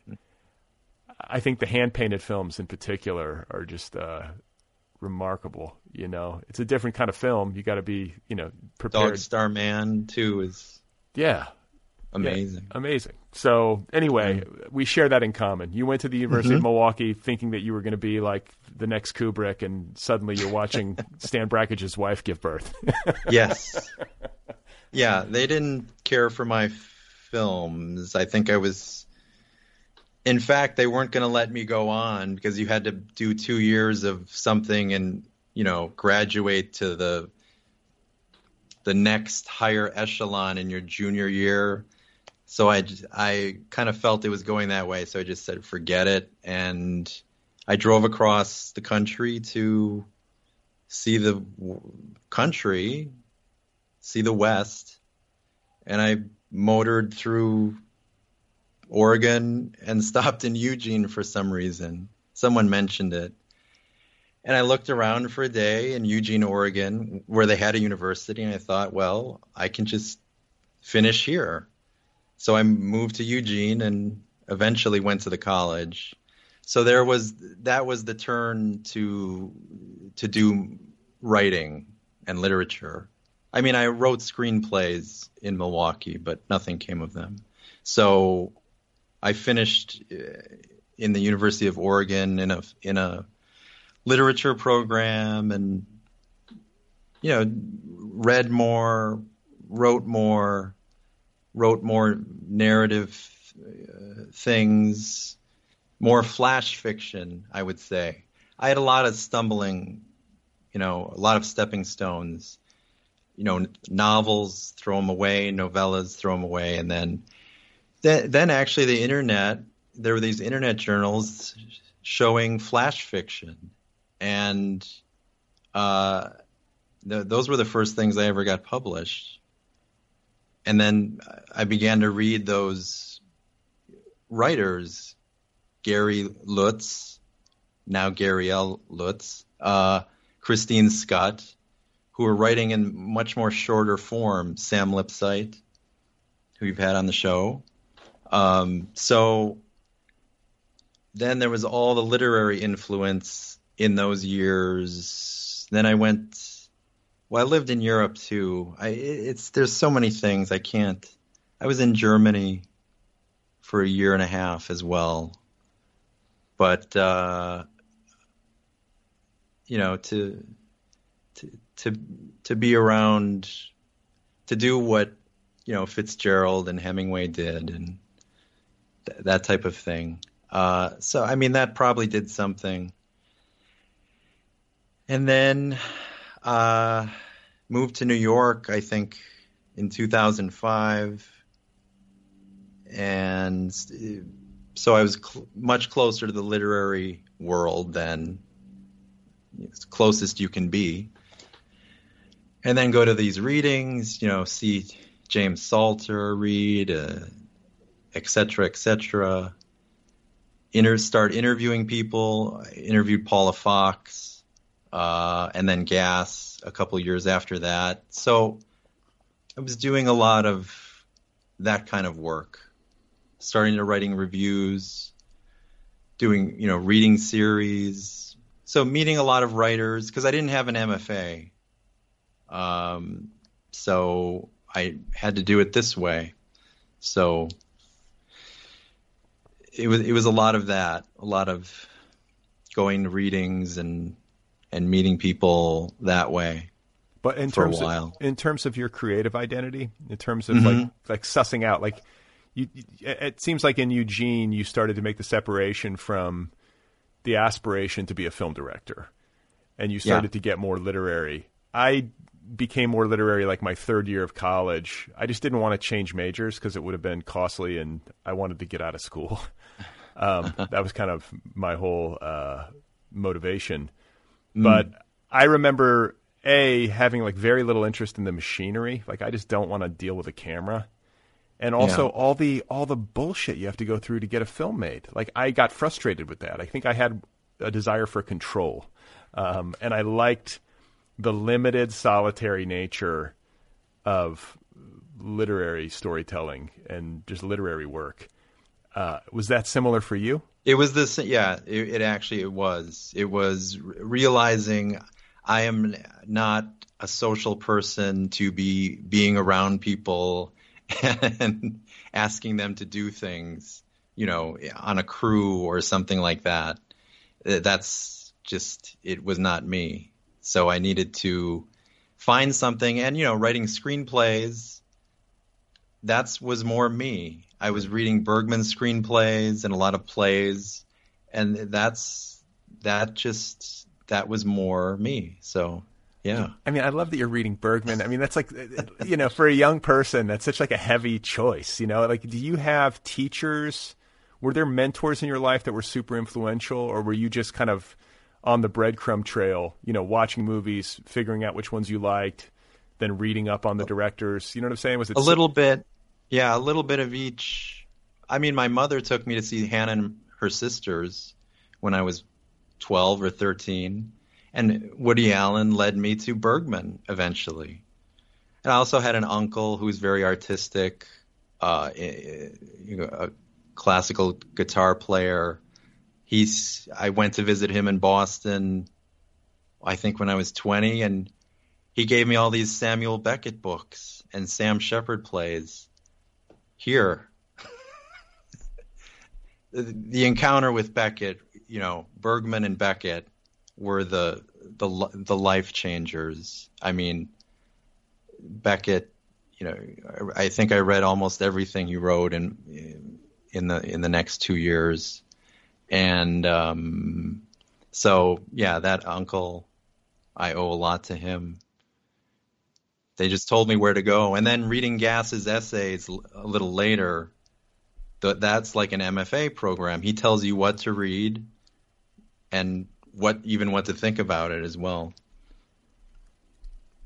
i think the hand painted films in particular are just uh remarkable you know it's a different kind of film you got to be you know prepared Dog Star Man too is yeah amazing. yeah, amazing. So anyway, we share that in common. You went to the University Mm-hmm. of Milwaukee thinking that you were going to be like the next Kubrick, and suddenly you're watching Stan Brakhage's wife give birth. yes. Yeah, they didn't care for my films. I think I was. In fact, they weren't going to let me go on because you had to do two years of something and you know graduate to the the next higher echelon in your junior year. So I I kind of felt it was going that way, so I just said forget it, and I drove across the country to see the country see the West, and I motored through Oregon and stopped in Eugene for some reason. Someone mentioned it. And I looked around for a day in Eugene, Oregon, where they had a university, and I thought, well, I can just finish here. So I moved to Eugene and eventually went to the college. So there was that was the turn to to do writing and literature. I mean, I wrote screenplays in Milwaukee, but nothing came of them. So I finished uh, in the University of Oregon in a in a literature program, and you know, read more, wrote more, wrote more narrative uh, things, more flash fiction. I would say I had a lot of stumbling, you know, a lot of stepping stones you know, novels, throw them away, novellas, throw them away, and then, then, then actually the internet. There were these internet journals showing flash fiction, and uh, th- those were the first things I ever got published. And then I began to read those writers, Gary Lutz, now Gary L. Lutz, uh, Christine Schutt who are writing in much more shorter form. Sam Lipsyte, who you've had on the show. Um, so then there was all the literary influence in those years. Then I went. Well, I lived in Europe too. I it's there's so many things I can't. I was in Germany for a year and a half as well. But uh, you know, to to to to be around to do what you know Fitzgerald and Hemingway did and th- that type of thing. Uh, so I mean that probably did something. And then uh, moved to New York, I think, in 2005, and so I was cl- much closer to the literary world than closest you can be and then go to these readings, you know, see James Salter read, uh, et cetera, et cetera. Inter- start interviewing people. I interviewed Paula Fox, uh, and then Gass a couple years after that. So I was doing a lot of that kind of work, starting to writing reviews, doing, you know, reading series. So meeting a lot of writers because I didn't have an MFA. Um, so I had to do it this way. So it was it was a lot of that, a lot of going to readings and and meeting people that way. But in for terms a while. of in terms of your creative identity, in terms of Mm-hmm. like like sussing out, like you, it it seems like in Eugene you started to make the separation from the aspiration to be a film director, and you started to get more literary. I became more literary like my third year of college. I just didn't want to change majors because it would have been costly, and I wanted to get out of school. Um, that was kind of my whole uh, motivation. But I remember a having like very little interest in the machinery. Like I just don't want to deal with a camera, and also Yeah. all the all the bullshit you have to go through to get a film made. Like I got frustrated with that. I think I had a desire for control, um, and I liked the limited solitary nature of literary storytelling and just literary work. Uh, was that similar for you? It was this, yeah. It, it actually it was. It was realizing I am not a social person to be being around people and asking them to do things, you know, on a crew or something like that. Uh, That's just it was not me. So I needed to find something, and you know, writing screenplays. That's was more me. I was reading Bergman screenplays and a lot of plays, and that's that just that was more me. So yeah, I mean, I love that you're reading Bergman. I mean, that's like, you know, for a young person, that's such like a heavy choice. You know, like, do you have teachers? Were there mentors in your life that were super influential, or were you just kind of on the breadcrumb trail? You know, watching movies, figuring out which ones you liked, then reading up on the directors. You know what I'm saying? Was it a little bit, yeah, a little bit of each. I mean, my mother took me to see Hannah and her sisters when I was 12 or 13, and Woody Allen led me to Bergman eventually. And I also had an uncle who was very artistic, uh, you know, a classical guitar player. He's. I went to visit him in Boston. I think when I was 20, and he gave me all these Samuel Beckett books and Sam Shepard plays. Here, the, encounter with Beckett, you know, Bergman and Beckett were the the the life changers. I mean, Beckett, you know, I I think I read almost everything he wrote in in the in the next two years, and um, so yeah, that uncle, I owe a lot to him. They just told me where to go, and then reading Gass's essays a little later, th- that's like an MFA program. He tells you what to read, and what even what to think about it as well.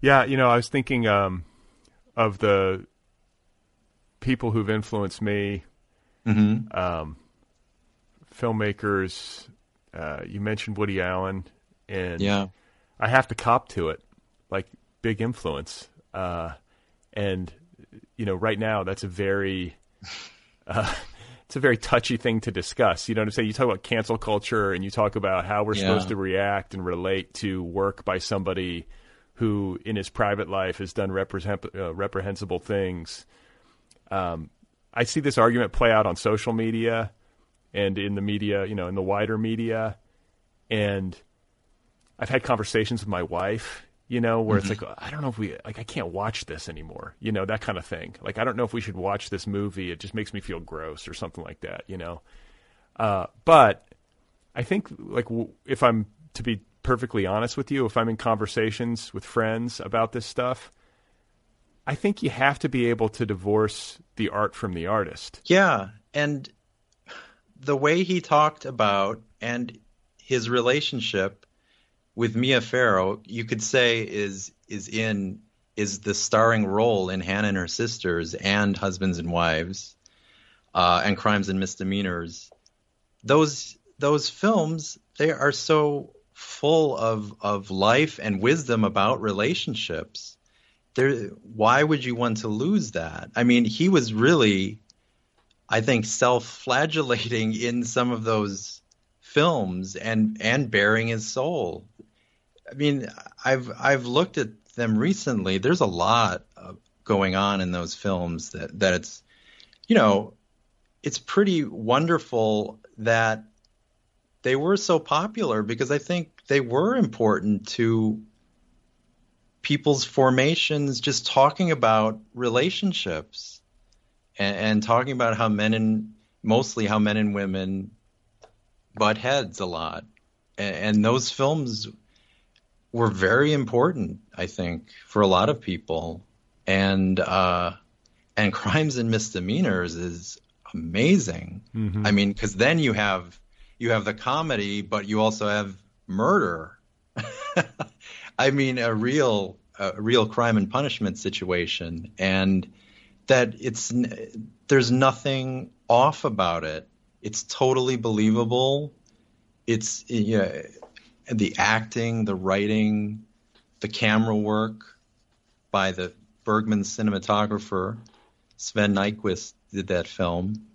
Yeah, you know, I was thinking um, of the people who've influenced me, Mm-hmm. um, filmmakers. Uh, you mentioned Woody Allen, and Yeah. I have to cop to it, like big influence. Uh, and you know, right now that's a very, uh, it's a very touchy thing to discuss. You know what I'm saying? You talk about cancel culture, and you talk about how we're Yeah. supposed to react and relate to work by somebody who, in his private life, has done reprehend- uh, reprehensible things. Um, I see this argument play out on social media and in the media, you know, in the wider media, and I've had conversations with my wife, you know, where it's like, I don't know if we, like, I can't watch this anymore, you know, that kind of thing. Like, I don't know if we should watch this movie. It just makes me feel gross or something like that, you know. Uh, but I think, like, w- if I'm to be perfectly honest with you, if I'm in conversations with friends about this stuff, I think you have to be able to divorce the art from the artist. Yeah, and the way he talked about and his relationship with Mia Farrow, you could say is is in is the starring role in Hannah and her sisters and Husbands and Wives, uh, and Crimes and Misdemeanors. Those those films they are so full of of life and wisdom about relationships. There, why would you want to lose that? I mean, he was really I think self-flagellating in some of those films and and bearing his soul. I mean, I've I've looked at them recently. There's a lot going on in those films that that it's you know it's pretty wonderful that they were so popular because I think they were important to people's formations just talking about relationships and, and, talking about how men and mostly how men and women butt heads a lot and, and those films were very important i think for a lot of people and uh, and crimes and misdemeanors is amazing mm-hmm. i mean because then you have you have the comedy but you also have murder I mean, a real, a real crime and punishment situation, and that it's there's nothing off about it. It's totally believable. It's know, the acting, the writing, the camera work by the Bergman cinematographer Sven Nykvist did that film,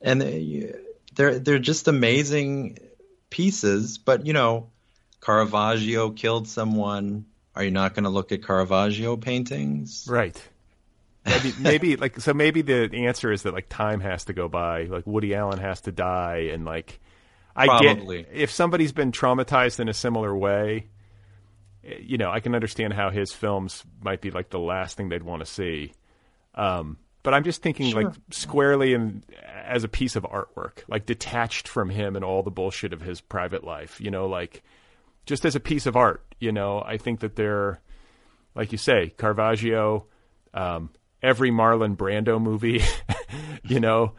and they're they're just amazing pieces. But you know, Caravaggio killed someone. Are you not going to look at Caravaggio paintings? Right. Maybe, maybe like so. Maybe the answer is that like time has to go by. Like Woody Allen has to die, and like I Probably. get if somebody's been traumatized in a similar way, you know, I can understand how his films might be like the last thing they'd want to see. Um, but I'm just thinking sure. like squarely and as a piece of artwork, like detached from him and all the bullshit of his private life. You know, like just as a piece of art. You know, I think that they're, like you say, Caravaggio, um, every Marlon Brando movie, you know,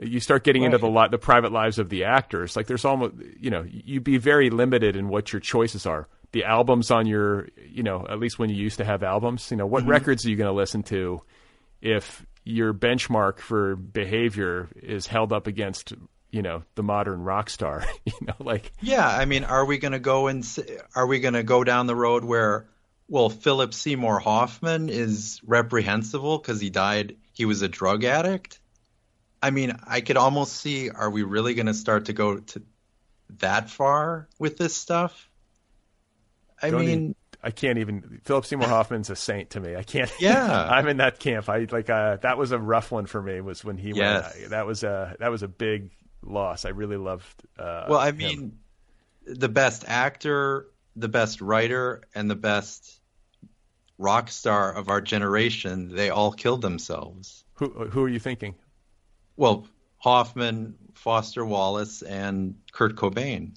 you start getting right. into the lot the private lives of the actors. Like there's almost, you know, you'd be very limited in what your choices are. The albums on your, you know, at least when you used to have albums, you know, what mm-hmm. records are you going to listen to if your benchmark for behavior is held up against you know the modern rock star you know like yeah i mean are we going to go and are we going to go down the road where well philip seymour hoffman is reprehensible because he died he was a drug addict i mean i could almost see are we really going to start to go to that far with this stuff i Don't mean I can't even. Philip Seymour Hoffman's a saint to me. I can't. Yeah, I'm in that camp. I like uh, that was a rough one for me. Was when he yes. went. That was a that was a big loss. I really loved. Uh, well, I mean, the best actor, the best writer, and the best rock star of our generation, they all killed themselves. Who who are you thinking? Well, Hoffman, Foster Wallace, and Kurt Cobain.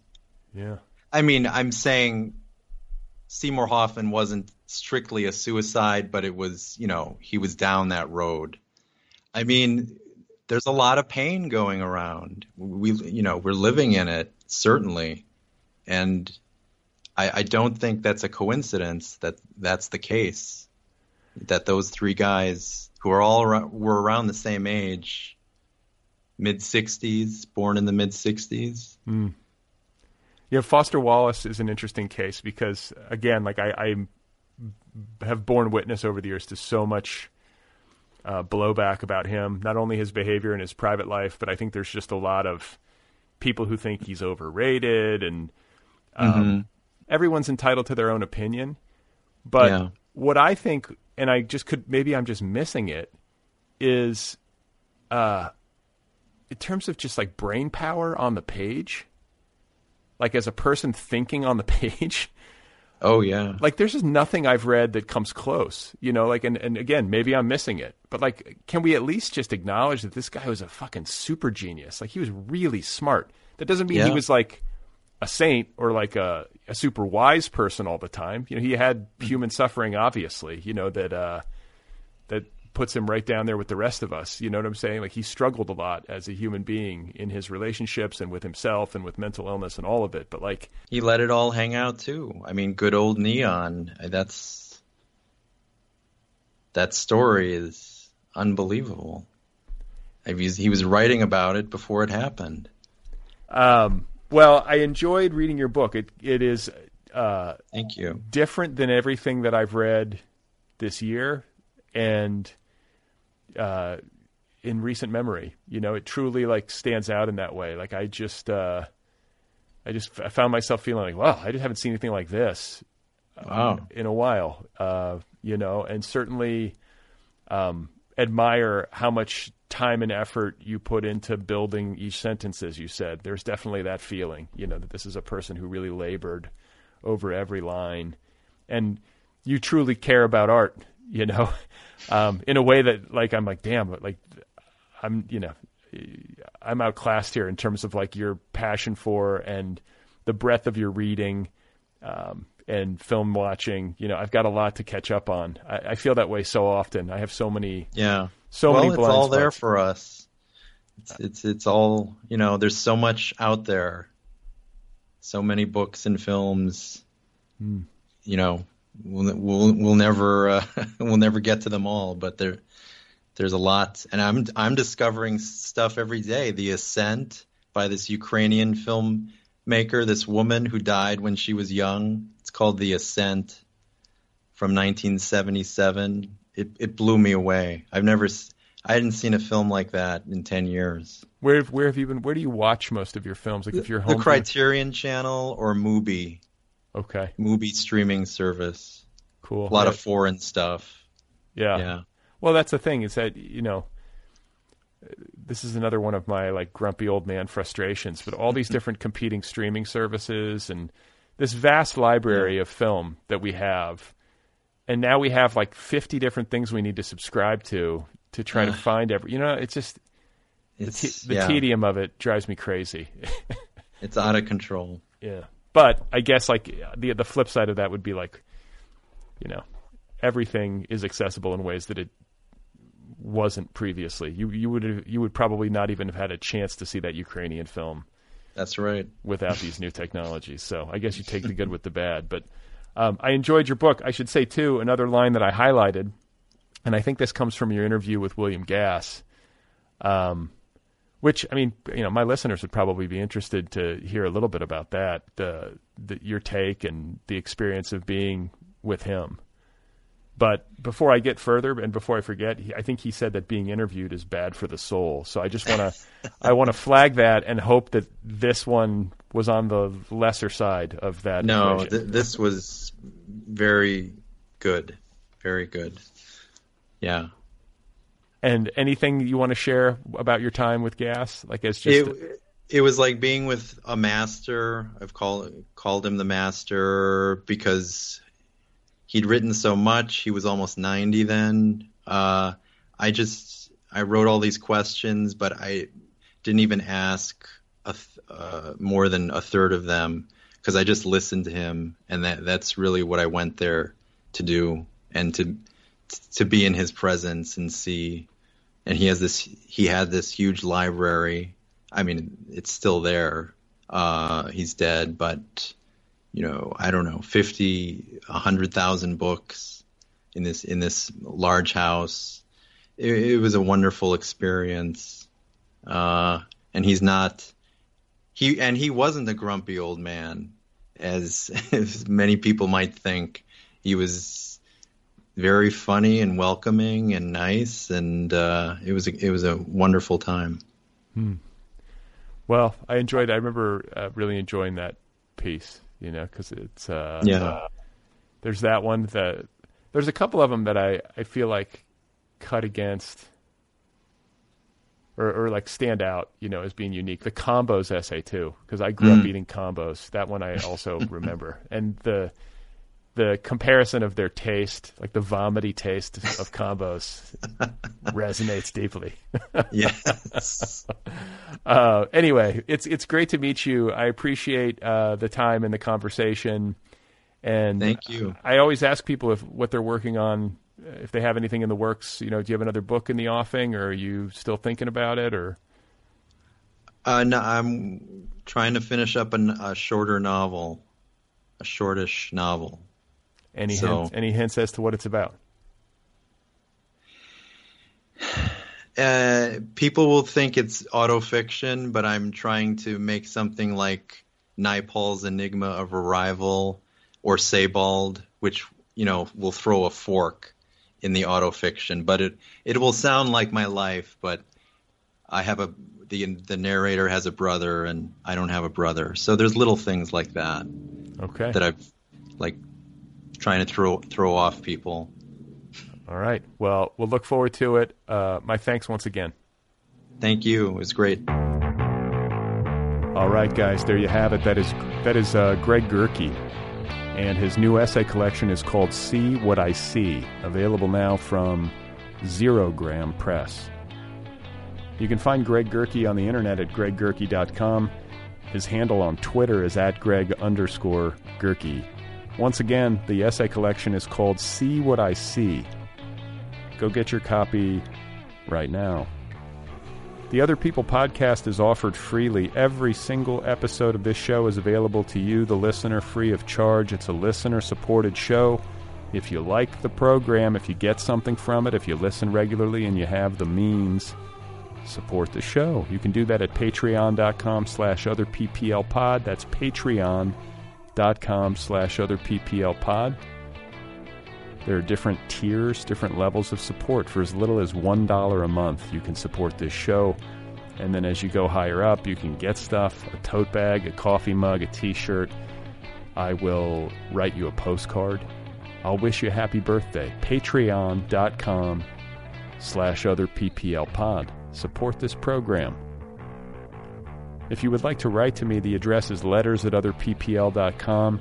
Yeah. I mean, I'm saying Seymour Hoffman wasn't strictly a suicide, but it was, you know, he was down that road. I mean, there's a lot of pain going around. We, you know, we're living in it certainly, and I, I don't think that's a coincidence that that's the case. That those three guys who are all around, were around the same age, mid '60s, born in the mid '60s. Mm. Yeah, Foster Wallace is an interesting case because, again, like I, I have borne witness over the years to so much uh, blowback about him, not only his behavior in his private life, but I think there's just a lot of people who think he's overrated, and um, mm-hmm. everyone's entitled to their own opinion. But yeah. what I think, and I just could maybe I'm just missing it, is uh, in terms of just like brain power on the page, like as a person thinking on the page. Oh yeah. Like there's just nothing I've read that comes close. You know, like and, and again, maybe I'm missing it. But like can we at least just acknowledge that this guy was a fucking super genius? Like he was really smart. That doesn't mean yeah. he was like a saint or like a, a super wise person all the time. You know, he had mm-hmm. human suffering obviously, you know, that uh that puts him right down there with the rest of us. You know what I'm saying? Like he struggled a lot as a human being in his relationships and with himself and with mental illness and all of it. But like he let it all hang out too. I mean, good old Neon. That's that story is unbelievable. he was writing about it before it happened. Um, well, I enjoyed reading your book. It it is uh, thank you different than everything that I've read this year, and uh, in recent memory. You know, it truly like stands out in that way. Like I just, uh, I just I found myself feeling like, wow, I just haven't seen anything like this wow. in a while. Uh, you know, and certainly um, admire how much time and effort you put into building each sentence, as you said. There's definitely that feeling, you know, that this is a person who really labored over every line, and you truly care about art, you know, um, in a way that like I'm like, damn, like I'm, you know, I'm outclassed here in terms of like your passion for and the breadth of your reading. Um, and film watching. You know, I've got a lot to catch up on. I, I feel that way so often. I have so many. Yeah. So well, many. it's all spots. there for us. It's, it's it's all you know. There's so much out there. So many books and films. Mm. You know, we'll we'll we'll never uh, we'll never get to them all, but there there's a lot, and I'm I'm discovering stuff every day. The Ascent by this Ukrainian filmmaker, this woman who died when she was young It's called The Ascent from 1977. It it blew me away. I've never I hadn't seen a film like that in 10 years. Where where have you been? Where do you watch most of your films? Like if you're home the Criterion Channel or Mubi. Okay. Movie streaming service. Cool. A lot yeah. of foreign stuff. Yeah. Yeah. Well, that's the thing is that you know this is another one of my like grumpy old man frustrations, but all these different competing streaming services and this vast library of film that we have, and now we have like 50 different things we need to subscribe to to try to find every. You know, it's just it's, the, t- the yeah. tedium of it drives me crazy. it's out of control. Yeah, but I guess like the the flip side of that would be like, you know, everything is accessible in ways that it wasn't previously. You you would you would probably not even have had a chance to see that Ukrainian film that's right. Without these new technologies, so I guess you take the good with the bad. But um, I enjoyed your book. I should say too another line that I highlighted, and I think this comes from your interview with William Gass. Um, which I mean, you know, my listeners would probably be interested to hear a little bit about that, the, the your take and the experience of being with him. But before I get further and before I forget, he, I think he said that being interviewed is bad for the soul. So I just want to I want to flag that and hope that this one was on the lesser side of that. No, th- this was very good, very good. Yeah. And anything you want to share about your time with Gass? Like it's just. It, it was like being with a master. I've called called him the master because he'd written so much. He was almost 90 then. Uh, I just I wrote all these questions, but I didn't even ask th- uh, more than a third of them because I just listened to him, and that that's really what I went there to do, and to to be in his presence and see. And he has this he had this huge library. I mean, it's still there. Uh, he's dead, but you know, I don't know, 50, 100,000 books in this in this large house. It, it was a wonderful experience. Uh, and he's not he and he wasn't a grumpy old man as, as many people might think. He was very funny and welcoming and nice, and uh, it was a, it was a wonderful time. Hmm. Well, I enjoyed. I remember uh, really enjoying that piece you know, because it's uh, yeah. there's that one that there's a couple of them that I I feel like cut against or, or like stand out, you know, as being unique. The combos essay too, because I grew mm. up eating combos. That one I also remember, and the the comparison of their taste, like the vomity taste of combos, resonates deeply. yes. Uh, anyway, it's it's great to meet you. I appreciate uh, the time and the conversation. And thank you. I always ask people if what they're working on, if they have anything in the works. You know, do you have another book in the offing, or are you still thinking about it, or? Uh, no, I'm trying to finish up an, a shorter novel, a shortish novel. Any so, hints, any hints as to what it's about? Uh, people will think it's autofiction, but I'm trying to make something like Naipaul's Enigma of Arrival or Sebald, which you know will throw a fork in the autofiction. But it it will sound like my life, but I have a the the narrator has a brother and I don't have a brother, so there's little things like that. Okay. That I've like trying to throw throw off people. All right. Well, we'll look forward to it. Uh, my thanks once again. Thank you. It was great. All right, guys, there you have it. That is that is uh, Greg Gerke, and his new essay collection is called "See What I See," available now from Zerogram Press. You can find Greg Gerke on the internet at greggerke.com. His handle on Twitter is at Greg underscore Gerke. Once again, the essay collection is called See What I See. Go get your copy right now. The Other People podcast is offered freely. Every single episode of this show is available to you, the listener, free of charge. It's a listener supported show. If you like the program, if you get something from it, if you listen regularly and you have the means, support the show. You can do that at patreon.com slash otherpplpod. That's patreon.com slash other PPL pod. There are different tiers, different levels of support. For as little as $1 a month, you can support this show. And then as you go higher up, you can get stuff a tote bag, a coffee mug, a t shirt. I will write you a postcard. I'll wish you a happy birthday. Patreon.com slash other PPL pod. Support this program. If you would like to write to me, the address is letters at otherppl.com.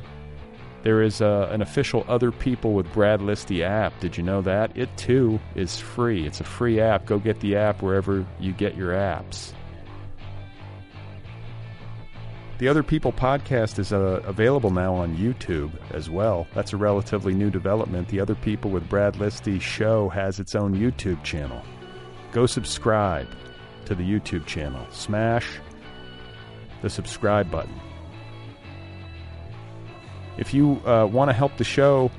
There is uh, an official Other People with Brad Listi app. Did you know that? It too is free. It's a free app. Go get the app wherever you get your apps. The Other People podcast is uh, available now on YouTube as well. That's a relatively new development. The Other People with Brad Listi show has its own YouTube channel. Go subscribe to the YouTube channel. Smash the subscribe button. If you uh, want to help the show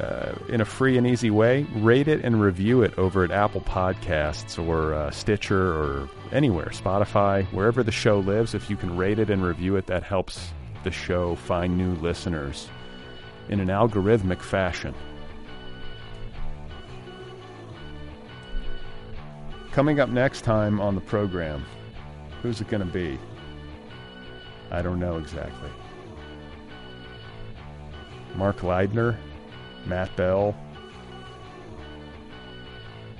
uh, in a free and easy way, rate it and review it over at Apple Podcasts or uh, Stitcher or anywhere, Spotify, wherever the show lives. If you can rate it and review it, that helps the show find new listeners in an algorithmic fashion. Coming up next time on the program, who's it going to be? I don't know exactly. Mark Leidner, Matt Bell,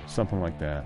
something like that.